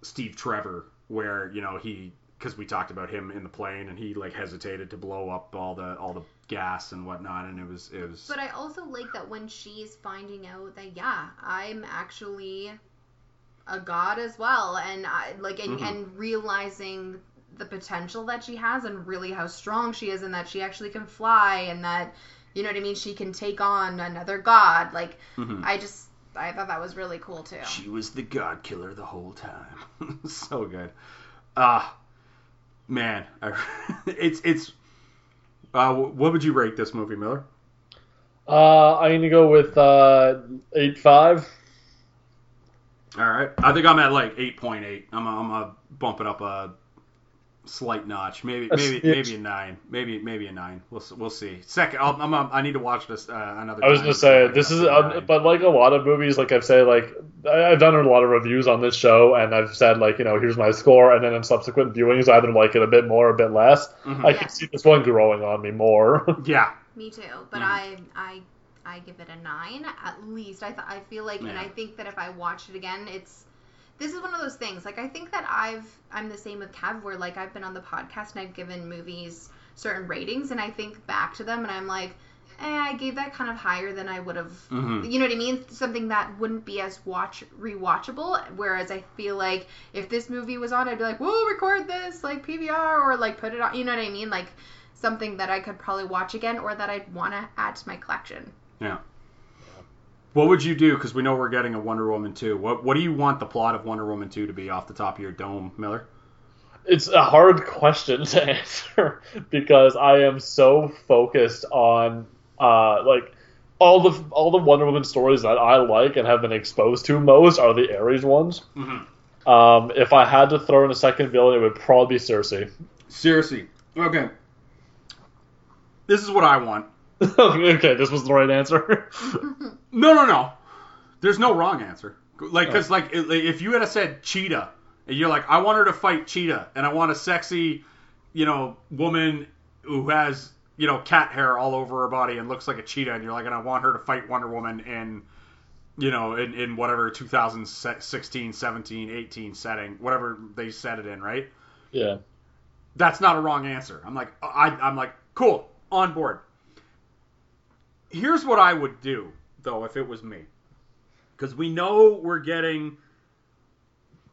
Speaker 2: Steve Trevor, where you know he, because we talked about him in the plane, and he like hesitated to blow up all the all the gas and whatnot, and it was it was.
Speaker 4: But I also like that when she's finding out that yeah, I'm actually a god as well, and I like and,
Speaker 2: Mhm.
Speaker 4: and realizing the potential that she has and really how strong she is, and that she actually can fly, and that you know what I mean, she can take on another god. Like
Speaker 2: Mhm.
Speaker 4: I just I thought that was really cool too.
Speaker 2: She was the god killer the whole time. so good. Ah, man, I, it's it's. Uh, what would you rate this movie, Miller?
Speaker 3: Uh, I'm gonna go with uh, eight five.
Speaker 2: All right, I think I'm at like eight point eight. I'm i I'm gonna bump it up a slight notch, maybe
Speaker 3: A
Speaker 2: maybe
Speaker 3: smidge.
Speaker 2: maybe a nine, maybe maybe a nine. We'll we'll see. Second, I'll, I'm, i I need to watch this uh, another. Time.
Speaker 3: I was
Speaker 2: time
Speaker 3: gonna say
Speaker 2: see
Speaker 3: this is,
Speaker 2: got to
Speaker 3: uh, but like a lot of movies, like I've said, like I- I've done a lot of reviews on this show, and I've said like you know here's my score, and then in subsequent viewings, I either like it a bit more, or a bit less.
Speaker 2: Mhm.
Speaker 3: I
Speaker 4: Yeah.
Speaker 3: can see this one growing on me more.
Speaker 2: yeah,
Speaker 4: Me too, but
Speaker 2: Mhm.
Speaker 4: I I I give it a nine at least. I th- I feel like, and I think that if I watch it again, it's this is one of those things. Like I think that I've I'm the same with Kev, where like I've been on the podcast and I've given movies certain ratings, and I think back to them and I'm like, eh, I gave that kind of higher than I would have.
Speaker 2: Mhm.
Speaker 4: You know what I mean? Something that wouldn't be as watch rewatchable. Whereas I feel like if this movie was on, I'd be like, "Whoa, record this like PVR or like put it on." You know what I mean? Like something that I could probably watch again or that I'd want to add to my collection.
Speaker 2: yeah. What would you do? Because we know we're getting a Wonder Woman 2. What what do you want the plot of Wonder Woman 2 to be off the top of your dome, Miller?
Speaker 3: it's a hard question to answer because I am so focused on uh like all the all the Wonder Woman stories that I like and have been exposed to most are the Ares ones.
Speaker 2: Mm-hmm.
Speaker 3: Um, if I had to throw in a second villain, it would probably be Cersei.
Speaker 2: Seriously. Okay. This is what I want.
Speaker 3: okay, this was the right answer.
Speaker 2: No, no, no. There's no wrong answer. Like, oh. cause like like, if you had said Cheetah, and you're like, I want her to fight Cheetah, and I want a sexy, you know, woman who has you know cat hair all over her body and looks like a cheetah, and you're like, and I want her to fight Wonder Woman in, you know, in in whatever 2016, 17, 18 setting, whatever they set it in, right?
Speaker 3: yeah.
Speaker 2: That's not a wrong answer. I'm like, I, I'm like, cool, on board. Here's what I would do, though, if it was me, because we know we're getting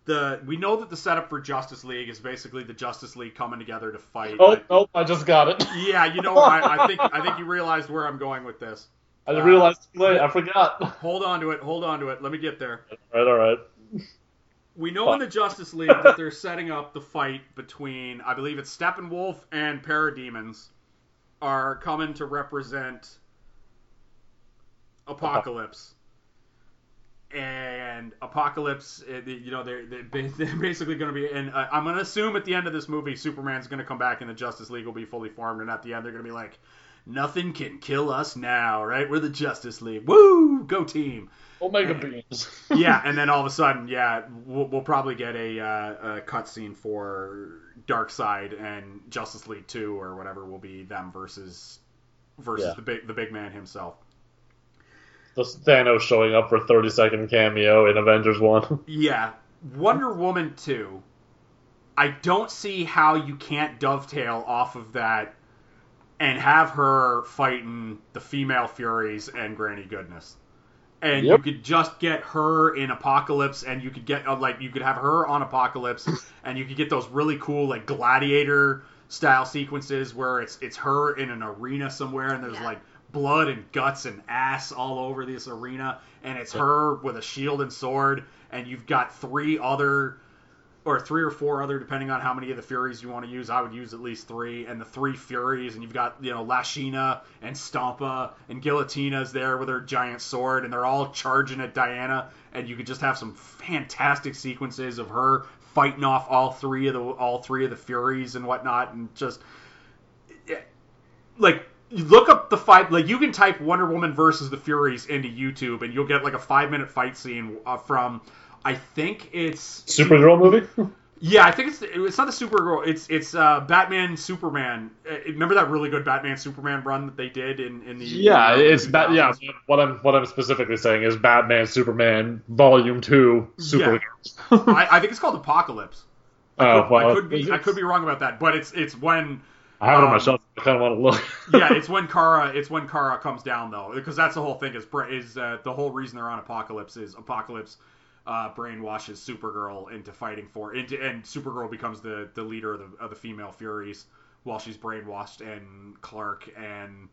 Speaker 2: the, we know that the setup for Justice League is basically the Justice League coming together to fight.
Speaker 3: Oh nope, I just got it.
Speaker 2: Yeah, you know, I, I think, I think you realized where I'm going with this.
Speaker 3: I uh, didn't realize too late. I forgot.
Speaker 2: Hold on to it. Hold on to it. Let me get there.
Speaker 3: all right, all right.
Speaker 2: We know in the Justice League that they're setting up the fight between, I believe it's Steppenwolf and Parademons are coming to represent Apokolips. And Apokolips, eh, you know, they're, they're basically going to be, and uh, I'm going to assume at the end of this movie, Superman's going to come back and the Justice League will be fully formed, and at the end they're going to be like, nothing can kill us now, right? We're the Justice League. Woo! Go team!
Speaker 3: Omega
Speaker 2: Hey.
Speaker 3: beams.
Speaker 2: yeah, and then all of a sudden, yeah, we'll, we'll probably get a, uh, a cutscene for Darkseid and Justice League Two or whatever will be them versus versus
Speaker 3: Yeah.
Speaker 2: the big the big man himself.
Speaker 3: The Thanos showing up for 30 second cameo in Avengers One.
Speaker 2: Yeah, Wonder Woman Two. I don't see how you can't dovetail off of that and have her fighting the female Furies and Granny Goodness. And
Speaker 3: Yep.
Speaker 2: you could just get her in Apokolips, and you could get uh, like you could have her on Apokolips, and you could get those really cool like gladiator style sequences where it's it's her in an arena somewhere, and there's
Speaker 4: Yeah.
Speaker 2: like blood and guts and ass all over this arena, and it's her with a shield and sword, and you've got three other or three or four other, depending on how many of the Furies you want to use. I would use at least three, and the three Furies, and you've got you know Lashina and Stompa and Gilotina's there with her giant sword, and they're all charging at Diana, and you could just have some fantastic sequences of her fighting off all three of the all three of the Furies and whatnot, and just eh, like you look up the fight like you can type Wonder Woman versus the Furies into YouTube, and you'll get like a five minute fight scene uh, from. I think it's
Speaker 3: Supergirl movie?
Speaker 2: Yeah, I think it's it's not the Supergirl. It's it's uh, Batman Superman. Uh, remember that really good Batman Superman run that they did in in the
Speaker 3: Yeah,
Speaker 2: in the
Speaker 3: it's ba- yeah.
Speaker 2: 2000s?
Speaker 3: What I'm what I'm specifically saying is Batman Superman Volume Two Supergirl.
Speaker 2: I, I think it's called Apocalypse. I
Speaker 3: Oh,
Speaker 2: could,
Speaker 3: well,
Speaker 2: I could be I could be wrong about that, but it's it's when
Speaker 3: I have it on my shelf. I kind of want to look.
Speaker 2: yeah, it's when Kara it's when Kara comes down though, because that's the whole thing is is uh, the whole reason they're on Apokolips is Apokolips uh, brainwashes Supergirl into fighting for into and Supergirl becomes the the leader of the of the female Furies while she's brainwashed and Clark and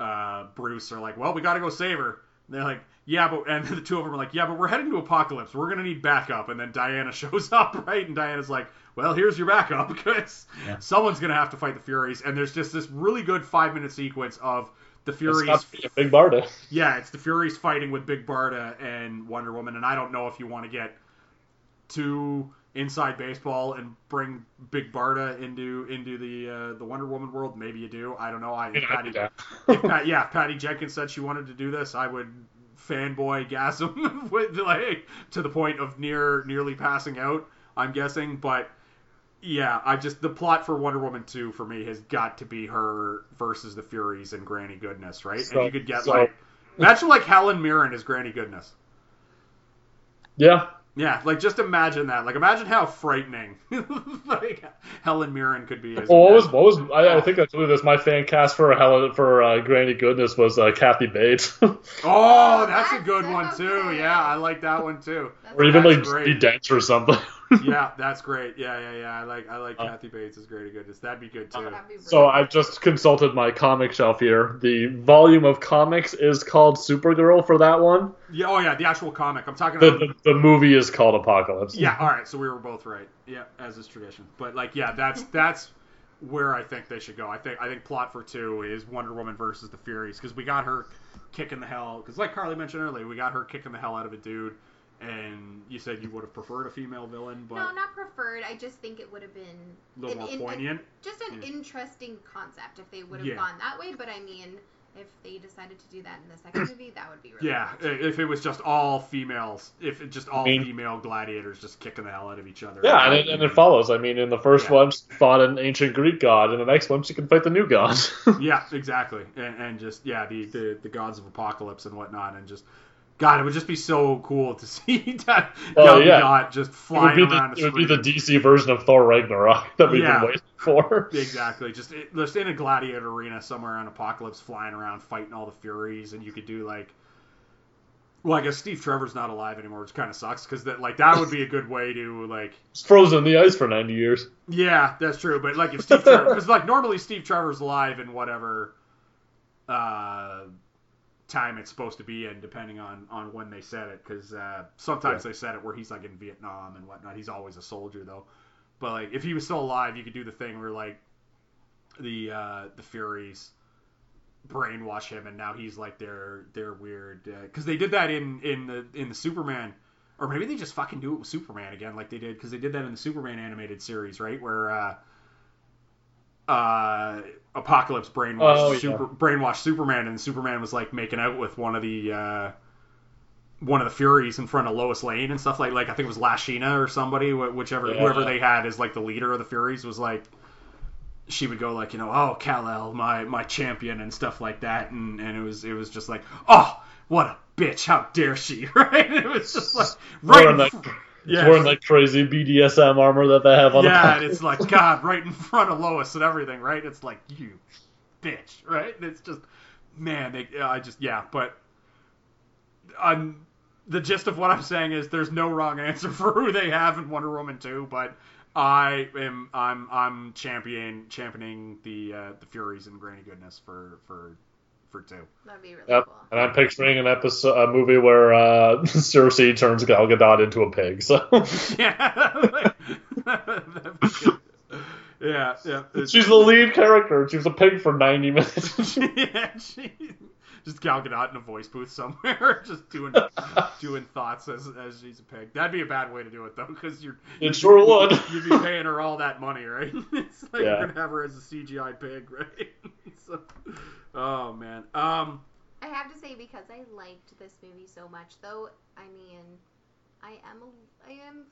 Speaker 2: uh, Bruce are like, well, we got to go save her. And they're like, yeah, but and the two of them are like, yeah, but we're heading to Apokolips. We're gonna need backup. And then Diana shows up, right? And Diana's like, well, here's your backup because
Speaker 3: Yeah.
Speaker 2: someone's gonna have to fight the Furies. And there's just this really good five minute sequence of the Furies.
Speaker 3: got be a big Barda.
Speaker 2: Yeah, it's the Furies fighting with Big Barda and Wonder Woman. And I don't know if you want to get too inside baseball and bring Big Barda into into the uh, the Wonder Woman world. Maybe you do. I don't know. I,
Speaker 3: I mean, I'd
Speaker 2: Patty, if Pat, yeah, if Patty Jenkins said she wanted to do this, I would fanboy gasm with like to the point of near nearly passing out. I'm guessing, but yeah, I just the plot for Wonder Woman 2 for me has got to be her versus the Furies and Granny Goodness, right?
Speaker 3: So-
Speaker 2: and you could get
Speaker 3: so-
Speaker 2: like imagine like Helen Mirren as Granny Goodness.
Speaker 3: Yeah,
Speaker 2: Yeah, like just imagine that. Like imagine how frightening like Helen Mirren could be as.
Speaker 3: Well, what was what was I, I think I told you this. My fan cast for Helen for uh, Granny Goodness was uh, Kathy Bates,
Speaker 2: Oh, that's a good one too. Yeah, I like that one too.
Speaker 4: That's
Speaker 3: or even like
Speaker 2: great.
Speaker 3: Judi Dench or something.
Speaker 2: Yeah, that's great. Yeah, yeah, yeah. I like I like
Speaker 3: Uh,
Speaker 2: Kathy Bates is Granny Goodness. That'd be good too.
Speaker 5: That'd be
Speaker 3: So I've just consulted my comic shelf here. The volume of comics is called Supergirl for that one.
Speaker 2: Yeah, oh yeah, the actual comic. I'm talking
Speaker 3: The
Speaker 2: about.
Speaker 3: the, the movie is called Apocalypse.
Speaker 2: Yeah, all right. So we were both right. Yeah, as is tradition. But like, yeah, that's that's where I think they should go. I think I think plot for two is Wonder Woman versus the Furies because we got her kicking the hell. Because like Carly mentioned earlier, we got her kicking the hell out of a dude. And you said you would have preferred a female villain, but
Speaker 5: no, not preferred. I just think it would have been
Speaker 2: a little
Speaker 5: an-
Speaker 2: more
Speaker 5: an-
Speaker 2: poignant.
Speaker 5: just an
Speaker 2: Yeah.
Speaker 5: interesting concept if they would have
Speaker 2: Yeah.
Speaker 5: gone that way. But I mean, if they decided to do that in the second movie, that would be really
Speaker 2: Yeah,
Speaker 5: cool, too.
Speaker 2: if it was just all females, if it just all
Speaker 3: I mean-
Speaker 2: female gladiators just kicking the hell out of each other.
Speaker 3: Yeah, and it, and it follows. I mean, in the first
Speaker 2: Yeah.
Speaker 3: one, she fought an ancient Greek god. In the next one, she can fight the new god.
Speaker 2: Yeah, exactly, and, and just yeah, the, the the gods of Apokolips and whatnot, and just God, it would just be so cool to see that
Speaker 3: Oh, yeah.
Speaker 2: Just
Speaker 3: it
Speaker 2: flying
Speaker 3: the,
Speaker 2: around.
Speaker 3: it would be the DC version of Thor Ragnarok that we've
Speaker 2: Yeah.
Speaker 3: been waiting for.
Speaker 2: Exactly, just it, just in a gladiator arena somewhere on Apokolips, flying around fighting all the Furies, and you could do like. Well, I guess Steve Trevor's not alive anymore, which kind of sucks because that like that would be a good way to like
Speaker 3: It's frozen in the ice for 90 years.
Speaker 2: Yeah, that's true. But like if Steve Trevor, because like normally Steve Trevor's alive in whatever uh, time it's supposed to be in, depending on on when they said it. Because uh, sometimes they said it where he's like in Vietnam and whatnot. He's always a soldier though. But like if he was still alive, you could do the thing where like the uh, the Furies brainwash him, and now he's like their their weird because they did that in in the in the Superman. Or maybe they just fucking do it with Superman again, like they did, because they did that in the Superman animated series, right? Where uh, Apokolips brainwashed
Speaker 3: Oh, yeah.
Speaker 2: super brainwashed Superman, and Superman was like making out with one of the uh, one of the Furies in front of Lois Lane and stuff like like I think it was Lashina or somebody, whichever
Speaker 3: Yeah.
Speaker 2: whoever they had as like the leader of the Furies was like she would go like you know oh Kal El my my champion and stuff like that and and it was it was just like oh what a bitch how dare she right it was just like right
Speaker 3: Wearing
Speaker 2: in
Speaker 3: that,
Speaker 2: fr-
Speaker 3: It's
Speaker 2: yeah,
Speaker 3: wearing that crazy BDSM armor that they have on
Speaker 2: yeah, and it's like God right in front of Lois and everything, right? It's like you bitch, right? And it's just man, they I just yeah, but I'm the gist of what I'm saying is there's no wrong answer for who they have in Wonder Woman 2, but I am I'm I'm champion championing the uh, the Furies and Granny Goodness for for for two.
Speaker 5: That'd be really
Speaker 3: Yep.
Speaker 5: cool.
Speaker 3: And I'm picturing an episode, a movie where uh, Cersei turns Gal Gadot into a pig. So
Speaker 2: Yeah. That'd be good. yeah, yeah.
Speaker 3: She's the lead character. She was a pig for 90 minutes.
Speaker 2: yeah, she, just Gal Gadot in a voice booth somewhere, just doing doing thoughts as as she's a pig. That'd be a bad way to do it though, because you're
Speaker 3: It sure would.
Speaker 2: You'd be paying her all that money, right? it's like
Speaker 3: Yeah.
Speaker 2: you're gonna have her as a CGI pig, right? so, oh man. Um.
Speaker 5: I have to say because I liked this movie so much, though. I mean, I am a, I am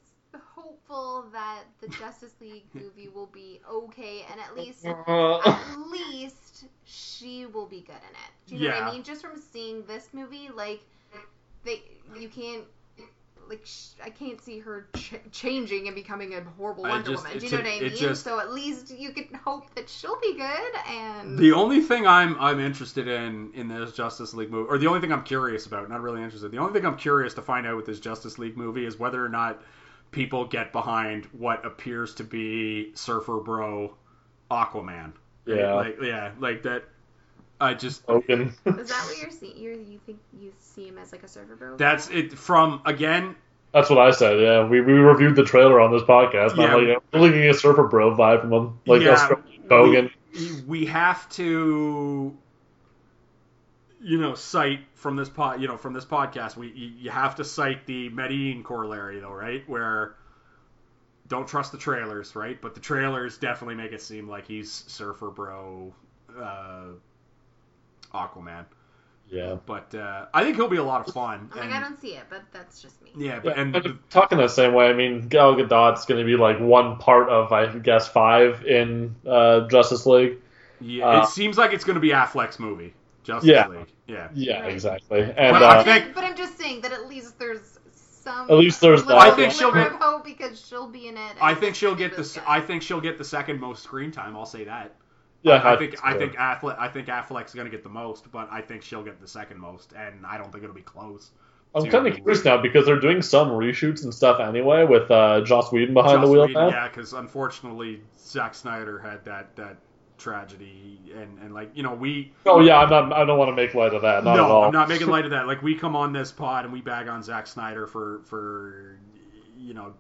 Speaker 4: hopeful that the Justice League movie will be okay, and at least
Speaker 3: Uh,
Speaker 4: at least she will be good in it. Do you know what I mean? Just from seeing this movie, like they, you can't. Like sh- I can't see her ch- changing and becoming a horrible Wonder
Speaker 2: just-
Speaker 4: Woman. Do you know
Speaker 2: a-
Speaker 4: what I mean?
Speaker 2: just-
Speaker 4: so at least you can hope that she'll be good. And
Speaker 2: The only thing I'm I'm interested in in this Justice League movie, or the only thing I'm curious about, not really interested. The only thing I'm curious to find out with this Justice League movie is whether or not people get behind what appears to be Surfer Bro Aquaman.
Speaker 3: Yeah.
Speaker 2: like yeah, like that. I just
Speaker 3: Hogan.
Speaker 4: is that what you're seeing? You're, you think you see him as like a Surfer Bro?
Speaker 2: that's it from again.
Speaker 3: That's what I said. Yeah, we, we reviewed the trailer on this podcast.
Speaker 2: Yeah.
Speaker 3: I'm like, I'm looking at Surfer Bro vibe from him, like
Speaker 2: Yeah,
Speaker 3: Australian
Speaker 2: We, we have to, you know, cite from this pod, you know, from this podcast. We you, you have to cite the Medellin corollary, though, right? Where don't trust the trailers, right? But the trailers definitely make it seem like he's Surfer Bro, uh, Aquaman.
Speaker 3: Yeah.
Speaker 2: But uh, I think he'll be a lot of fun.
Speaker 4: I'm like
Speaker 2: and-
Speaker 4: I don't see it, but that's just me.
Speaker 2: yeah, but
Speaker 3: Yeah,
Speaker 2: and
Speaker 3: and talking the same way, I mean, Gal Gadot's going to be like one part of, I guess, five in uh, Justice League.
Speaker 2: yeah,
Speaker 3: uh,
Speaker 2: it seems like it's going to be Affleck's movie, Justice
Speaker 3: Yeah.
Speaker 2: League. Yeah.
Speaker 3: Yeah,
Speaker 4: Right.
Speaker 3: exactly. And
Speaker 2: But
Speaker 3: uh,
Speaker 2: I think,
Speaker 4: but I'm just saying that at least there's some.
Speaker 3: At least there's
Speaker 4: little
Speaker 3: that.
Speaker 2: I think she'll get-
Speaker 4: hope because she'll be in it.
Speaker 2: I think she'll get the.
Speaker 4: really
Speaker 2: s-
Speaker 4: good.
Speaker 2: I think she'll get the second most screen time. I'll say that.
Speaker 3: Yeah,
Speaker 2: I, I think I think Affleck I think Affleck's gonna get the most, but I think she'll get the second most, and I don't think it'll be close.
Speaker 3: I'm kind of curious now because they're doing some reshoots and stuff anyway with uh, Joss Whedon behind
Speaker 2: Joss
Speaker 3: the wheel
Speaker 2: Whedon. Yeah, because unfortunately Zack Snyder had that that tragedy, and and like you know we.
Speaker 3: Oh yeah, I'm not. I don't want to make light of that. Not
Speaker 2: no,
Speaker 3: at all.
Speaker 2: I'm not making light of that. Like we come on this pod and we bag on Zack Snyder for for you know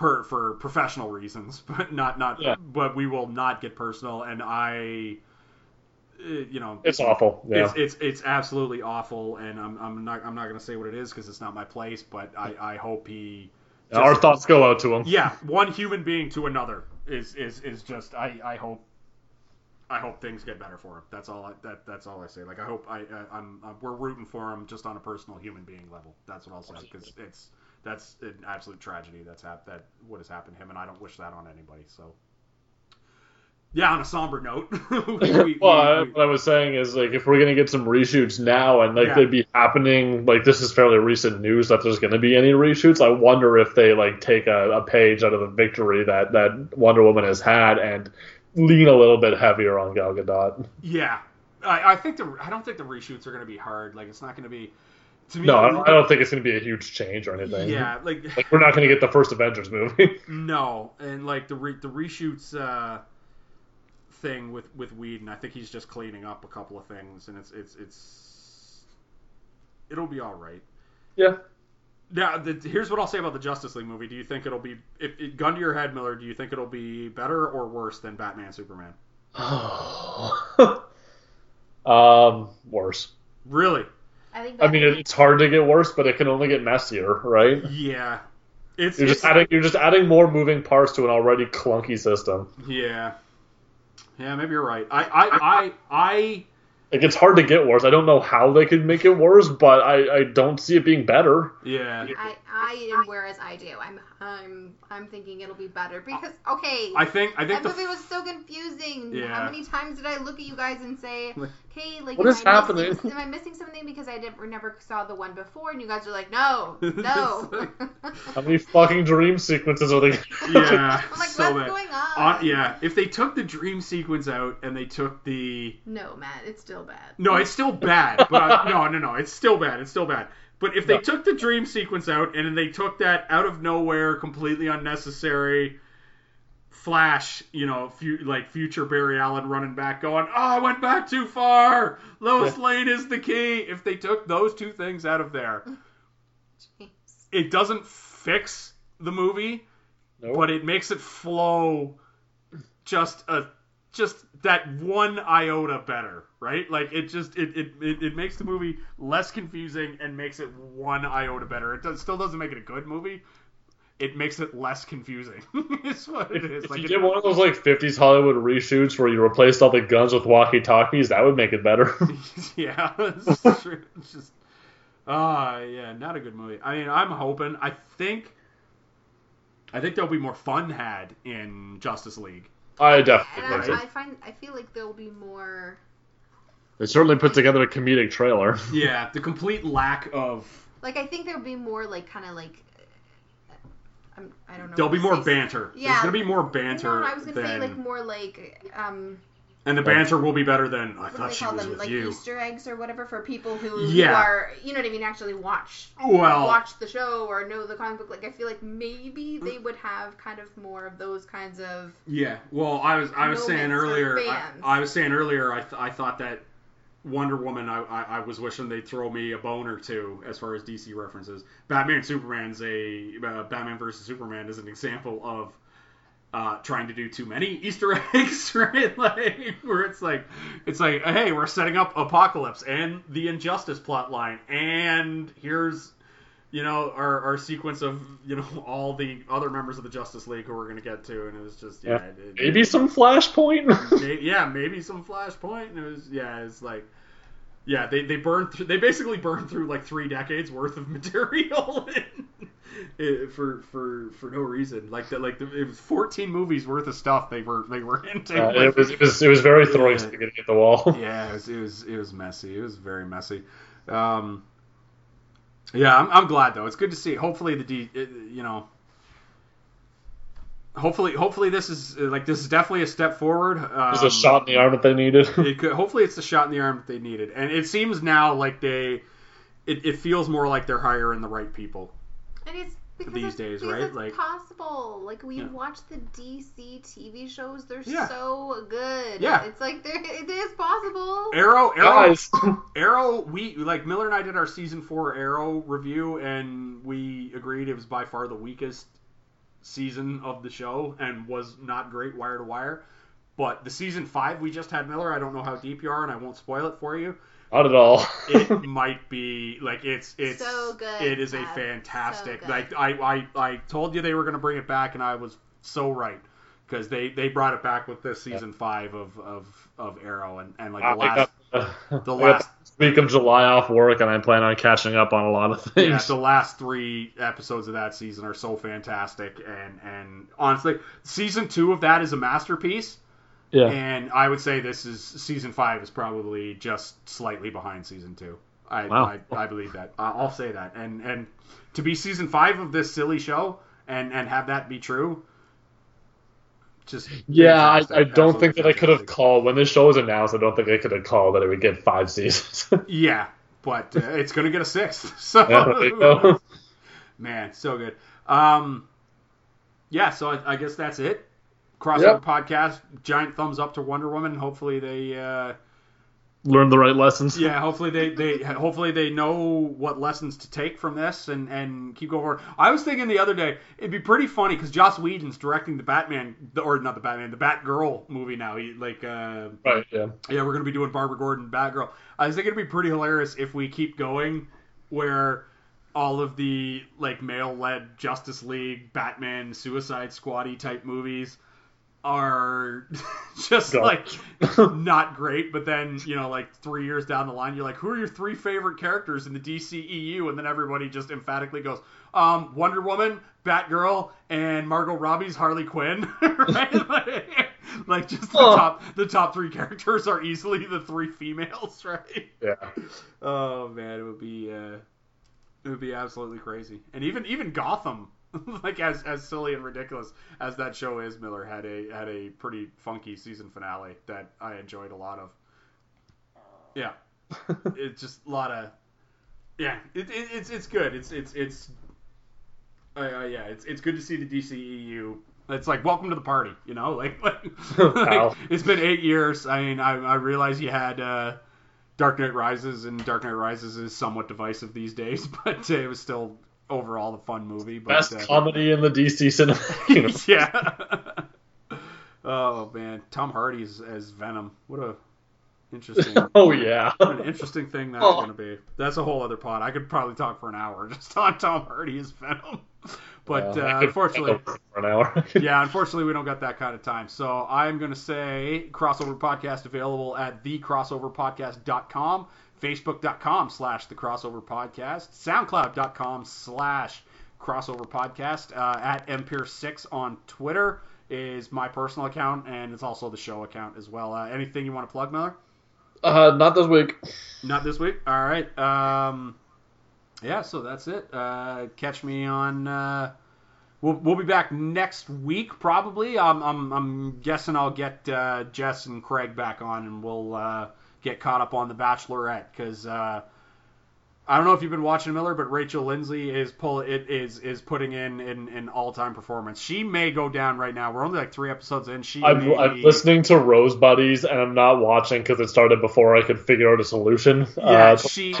Speaker 2: per for professional reasons, but not not.
Speaker 3: Yeah.
Speaker 2: But we will not get personal, and I. uh, You know,
Speaker 3: It's awful. Yeah.
Speaker 2: It's, it's it's absolutely awful, and I'm, I'm not I'm not gonna say what it is because it's not my place. But I, I hope he.
Speaker 3: Our thoughts go out to him.
Speaker 2: Yeah, one human being to another is is, is just I, I hope I hope things get better for him. That's all I, that that's all I say. Like I hope I, I I'm, i we're rooting for him just on a personal human being level. That's what I'll say because it's that's an absolute tragedy that's hap- that what has happened to him, and I don't wish that on anybody. So. Yeah, on a somber note. we- we-
Speaker 3: Well,
Speaker 2: we-
Speaker 3: what I was saying is like if we're gonna get some reshoots now and like
Speaker 2: Yeah.
Speaker 3: they'd be happening like this is fairly recent news that there's gonna be any reshoots. I wonder if they like take a, a page out of the victory that that Wonder Woman has had and lean a little bit heavier on Gal Gadot.
Speaker 2: Yeah, I, I think the I don't think the reshoots are going to be hard. Like it's not going to be. To me,
Speaker 3: No, I don't, I don't think it's gonna be a huge change or anything.
Speaker 2: Yeah, like
Speaker 3: Like we're not gonna get the first Avengers movie.
Speaker 2: no, and like the re, the reshoots uh, thing with with Whedon, I think he's just cleaning up a couple of things, and it's it's it's it'll be all right.
Speaker 3: yeah.
Speaker 2: Now, the, here's what I'll say about the Justice League movie. Do you think it'll be, if it, gun to your head, Miller? Do you think it'll be better or worse than Batman Superman?
Speaker 3: um, worse.
Speaker 2: Really?
Speaker 4: I think.
Speaker 3: I mean, it- it's hard to get worse, but it can only get messier, right?
Speaker 2: Yeah. It's,
Speaker 3: You're just
Speaker 2: it's-
Speaker 3: adding you're just adding more moving parts to an already clunky system.
Speaker 2: yeah. Yeah, maybe you're right. I I I, I
Speaker 3: Like it's hard to get worse. I don't know how they could make it worse, but I, I don't see it being better.
Speaker 2: yeah.
Speaker 4: I, I am whereas I do. I'm I'm I'm thinking it'll be better because okay.
Speaker 2: I think I think
Speaker 4: that
Speaker 2: the
Speaker 4: movie was so confusing.
Speaker 2: Yeah.
Speaker 4: How many times did I look at you guys and say, "Okay, like
Speaker 3: What
Speaker 4: am
Speaker 3: is
Speaker 4: I
Speaker 3: happening?"
Speaker 4: Missing, am I missing something because I didn't, never saw the one before?" And you guys are like, "No, no."
Speaker 3: How many fucking dream sequences are they?
Speaker 2: yeah.
Speaker 4: I'm like,
Speaker 2: so
Speaker 4: what's
Speaker 2: bad.
Speaker 4: going on?
Speaker 2: On, yeah, if they took the dream sequence out and they took the
Speaker 4: No, Matt, it's still bad.
Speaker 2: no, it's still bad. But I, no, no, no, it's still bad. It's still bad. But if they
Speaker 3: No.
Speaker 2: took the dream sequence out and then they took that out of nowhere, completely unnecessary flash, you know, fu- like future Barry Allen running back, going, "Oh, I went back too far. Lois Lane is the key." If they took those two things out of there,
Speaker 4: Jeez.
Speaker 2: it doesn't fix the movie.
Speaker 3: Nope.
Speaker 2: but it makes it flow just a just that one iota better right like it just it, it, it, it makes the movie less confusing and makes it one iota better it does, still doesn't make it a good movie it makes it less confusing is what it is
Speaker 3: if
Speaker 2: like
Speaker 3: you
Speaker 2: it-
Speaker 3: did one of those like 50s Hollywood reshoots where you replaced all the guns with walkie talkies, that would make it better.
Speaker 2: yeah it's true. It's just ah yeah not a good movie i mean i'm hoping i think I think there'll be more fun had in Justice League.
Speaker 3: I definitely
Speaker 5: And
Speaker 3: think
Speaker 5: I. I find I feel like there'll be more.
Speaker 3: They certainly put together a comedic trailer.
Speaker 2: Yeah, the complete lack of
Speaker 5: Like I think there'll be more like kind of like. I'm, I don't know.
Speaker 2: there'll be more
Speaker 5: say.
Speaker 2: banter. There's gonna be more banter.
Speaker 5: No, I was gonna
Speaker 2: than,
Speaker 5: say like more like um.
Speaker 2: and the banter will be better than I
Speaker 5: What
Speaker 2: thought
Speaker 5: they
Speaker 2: she
Speaker 5: call
Speaker 2: was
Speaker 5: them?
Speaker 2: with
Speaker 5: Like
Speaker 2: you.
Speaker 5: Easter eggs or whatever for people who, who
Speaker 2: Yeah.
Speaker 5: are, you know what I mean, actually watch
Speaker 2: Well,
Speaker 5: watch the show or know the comic book. Like I feel like maybe they would have kind of more of those kinds of.
Speaker 2: Yeah, well, I was I was saying earlier. I. I was saying earlier. I, th- I thought that Wonder Woman. I, I I was wishing they'd throw me a bone or two as far as DC references. Batman and Superman's a uh, Batman versus Superman is an example of. Uh, trying to do too many Easter eggs, right? Like where it's like, it's like, hey, we're setting up Apokolips and the Injustice plot line, and here's you know, our, our sequence of, you know, all the other members of the Justice League who we're going to get to, and it was just, yeah.
Speaker 3: Yeah.
Speaker 2: it- it-
Speaker 3: Maybe some Flashpoint.
Speaker 2: may- yeah, maybe some Flashpoint, and it was, yeah, it's like, yeah, they, they burned through, they basically burned through like three decades worth of material it, for, for, for no reason. Like, that, like, the, it was 14 movies worth of stuff they were, they were into.
Speaker 3: Uh, it was it was it was very throwing
Speaker 2: Yeah.
Speaker 3: at the wall.
Speaker 2: yeah, it was, it was it was messy. It was very messy. Um, yeah, I'm, I'm glad though. It's good to see. Hopefully the D, you know, hopefully hopefully this is like this is definitely a step forward. Um,
Speaker 3: It was a shot in the arm that they needed.
Speaker 2: It could, hopefully it's the shot in the arm that they needed, and it seems now like they, it, it feels more like they're hiring the right people.
Speaker 5: And it's because
Speaker 2: These
Speaker 5: it's,
Speaker 2: days,
Speaker 5: because
Speaker 2: right?
Speaker 5: It's
Speaker 2: Like-
Speaker 5: possible. Like we
Speaker 2: Yeah.
Speaker 5: watch the DC TV shows; they're
Speaker 2: Yeah.
Speaker 5: so good.
Speaker 2: Yeah.
Speaker 5: it's like there it is possible.
Speaker 2: Arrow, Arrow,
Speaker 3: Guys,
Speaker 2: Arrow, we like Miller and I did our season four Arrow review, and we agreed it was by far the weakest season of the show and was not great wire to wire. But the season five we just had Miller. I don't know how deep you are, and I won't spoil it for you.
Speaker 3: Not at all.
Speaker 2: It might be like it's it's
Speaker 5: So good,
Speaker 2: It is a fantastic.
Speaker 5: So
Speaker 2: like I, I I told you they were going to bring it back, and I was so right because they they brought it back with this season five of of of Arrow, and and like the last.
Speaker 3: got,
Speaker 2: the last-
Speaker 3: week of July off work, and I plan on catching up on a lot of
Speaker 2: Yeah,
Speaker 3: things.
Speaker 2: the last three episodes of that season are so fantastic, and and honestly, season two of that is a masterpiece.
Speaker 3: Yeah.
Speaker 2: And I would say this is season five is probably just slightly behind season two. I
Speaker 3: Wow.
Speaker 2: I, I believe that. I'll say that. And and to be season five of this silly show and and have that be true, just
Speaker 3: Yeah, I. I don't think that I could have called when this show was announced. I don't think I could have called that it would get five seasons.
Speaker 2: Yeah, but uh, it's gonna get a sixth. So
Speaker 3: Yeah, there you go.
Speaker 2: man, so good. Um, yeah, so I, I guess that's it. Crossover
Speaker 3: Yep.
Speaker 2: podcast. Giant thumbs up to Wonder Woman. Hopefully they, uh,
Speaker 3: Learn the right lessons.
Speaker 2: yeah, hopefully they, they, hopefully they know what lessons to take from this and and keep going forward. I was thinking the other day it'd be pretty funny because Joss Whedon's directing the Batman, or not the Batman, the Batgirl movie now. He like. Uh,
Speaker 3: Right. Yeah.
Speaker 2: yeah, we're gonna be doing Barbara Gordon, Batgirl. I was thinking it'd be pretty hilarious if we keep going, where all of the like male-led Justice League, Batman, Suicide Squad type movies are just like not great. But then you know, like three years down the line, you're like, who are your three favorite characters in the DCEU? And then everybody just emphatically goes, um, Wonder Woman, Batgirl, and Margot Robbie's Harley Quinn, right? like, like just the
Speaker 3: Oh.
Speaker 2: top the top three characters are easily the three females, right?
Speaker 3: Yeah.
Speaker 2: Oh man, it would be uh, it would be absolutely crazy. And even even Gotham, like as as silly and ridiculous as that show is, Miller had a had a pretty funky season finale that I enjoyed a lot of. Yeah, it's just a lot of yeah. It, it, it's it's good. It's it's it's uh, uh, yeah. It's it's good to see the DCEU. It's like welcome to the party, you know. Like, like,
Speaker 3: Wow.
Speaker 2: it's been eight years. I mean, I I realize you had. Uh, Dark Knight Rises, and Dark Knight Rises is somewhat divisive these days, but uh, it was still overall a fun movie. But,
Speaker 3: Best
Speaker 2: uh,
Speaker 3: comedy in the DC cinematic universe.
Speaker 2: yeah. oh man, Tom Hardy as, as Venom. What a interesting,
Speaker 3: oh yeah.
Speaker 2: what an interesting thing that's
Speaker 3: Oh.
Speaker 2: going to be. That's a whole other pod. I could probably talk for an hour just on Tom Hardy as Venom. But
Speaker 3: Yeah,
Speaker 2: uh, unfortunately,
Speaker 3: for an hour.
Speaker 2: yeah, unfortunately, we don't got that kind of time. So I'm going to say crossover podcast available at thecrossoverpodcast.com, facebook.com slash the crossover podcast, soundcloud.com slash Crossover Podcast. Uh, at Empire6 on Twitter is my personal account, and it's also the show account as well. Uh, anything you want to plug, Miller?
Speaker 3: Uh, not this week.
Speaker 2: Not this week. All right. Um, yeah, so that's it. Uh, catch me on. Uh, we'll we'll be back next week probably. I'm I'm, I'm guessing I'll get uh, Jess and Craig back on, and we'll uh, get caught up on the Bachelorette because. Uh, I don't know if you've been watching Miller, but Rachel Lindsay is pull it is is putting in an, an all time performance. She may go down right now. We're only like three episodes in. She
Speaker 3: I'm, I'm listening to Rose Buddies, and I'm not watching because it started before I could figure out a solution.
Speaker 2: Yeah,
Speaker 3: uh,
Speaker 2: she-.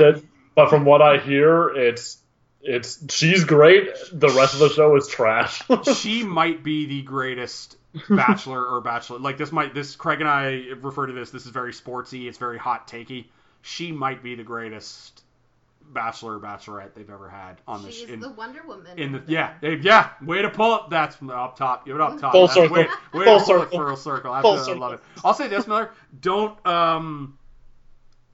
Speaker 3: But from what I hear, it's it's she's great. The rest of the show is trash.
Speaker 2: she might be the greatest bachelor or bachelor. Like this might this Craig and I refer to this. This is very sportsy. It's very hot takey. She might be the greatest bachelor or bachelorette they've ever had on the
Speaker 5: She's
Speaker 2: in,
Speaker 5: the Wonder Woman.
Speaker 2: in the
Speaker 5: of
Speaker 2: yeah yeah way to pull it. That's up top. Give it up top.
Speaker 3: Full
Speaker 2: That's
Speaker 3: circle.
Speaker 2: Way, way
Speaker 3: Full
Speaker 2: to pull
Speaker 3: circle.
Speaker 2: full circle.
Speaker 3: Full
Speaker 2: Absolutely, I love it.
Speaker 3: circle.
Speaker 2: I'll say this, Miller. Don't um.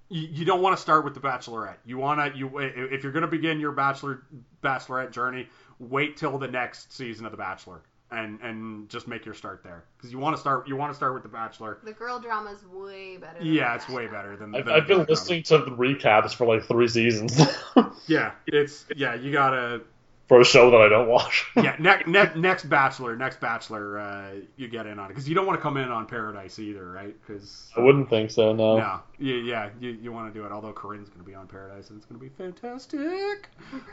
Speaker 2: You, you don't want to start with the Bachelorette. You want to you if you're going to begin your Bachelor Bachelorette journey, wait till the next season of The Bachelor and and just make your start there because you want to start you want to start with The Bachelor.
Speaker 5: The girl drama is way better. Than
Speaker 2: Yeah,
Speaker 5: the
Speaker 2: it's
Speaker 5: guy
Speaker 2: way better than.
Speaker 3: I've,
Speaker 2: than
Speaker 3: I've been
Speaker 2: the
Speaker 3: listening to the recaps for like three seasons
Speaker 2: Yeah, it's yeah. You gotta
Speaker 3: for a show that I don't watch.
Speaker 2: yeah. Next ne- next Bachelor, next Bachelor, uh, you get in on it because you don't want to come in on Paradise either, right? Because
Speaker 3: I wouldn't think so. No.
Speaker 2: no, yeah, yeah, you, you want to do it. Although Corinne's going to be on Paradise and it's going to be fantastic.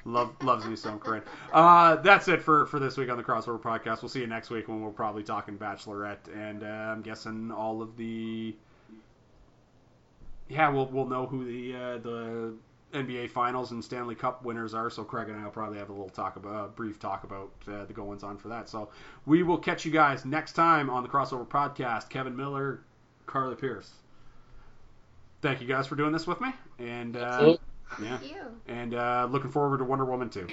Speaker 2: Love loves me some Corinne. Uh, that's it for for this week on the Crossover Podcast. We'll see you next week when we're probably talking Bachelorette and uh, I'm guessing all of the. Yeah, we'll we'll know who the uh, the NBA Finals and Stanley Cup winners are. So Craig and I will probably have a little talk about, a brief talk about uh, the goings on for that. So we will catch you guys next time on the Crossover Podcast. Kevin Miller, Carly Pierce. Thank you guys for doing this with me, and uh,
Speaker 3: Absolutely.
Speaker 2: yeah,
Speaker 5: Thank you.
Speaker 2: and uh, looking forward to Wonder Woman 2.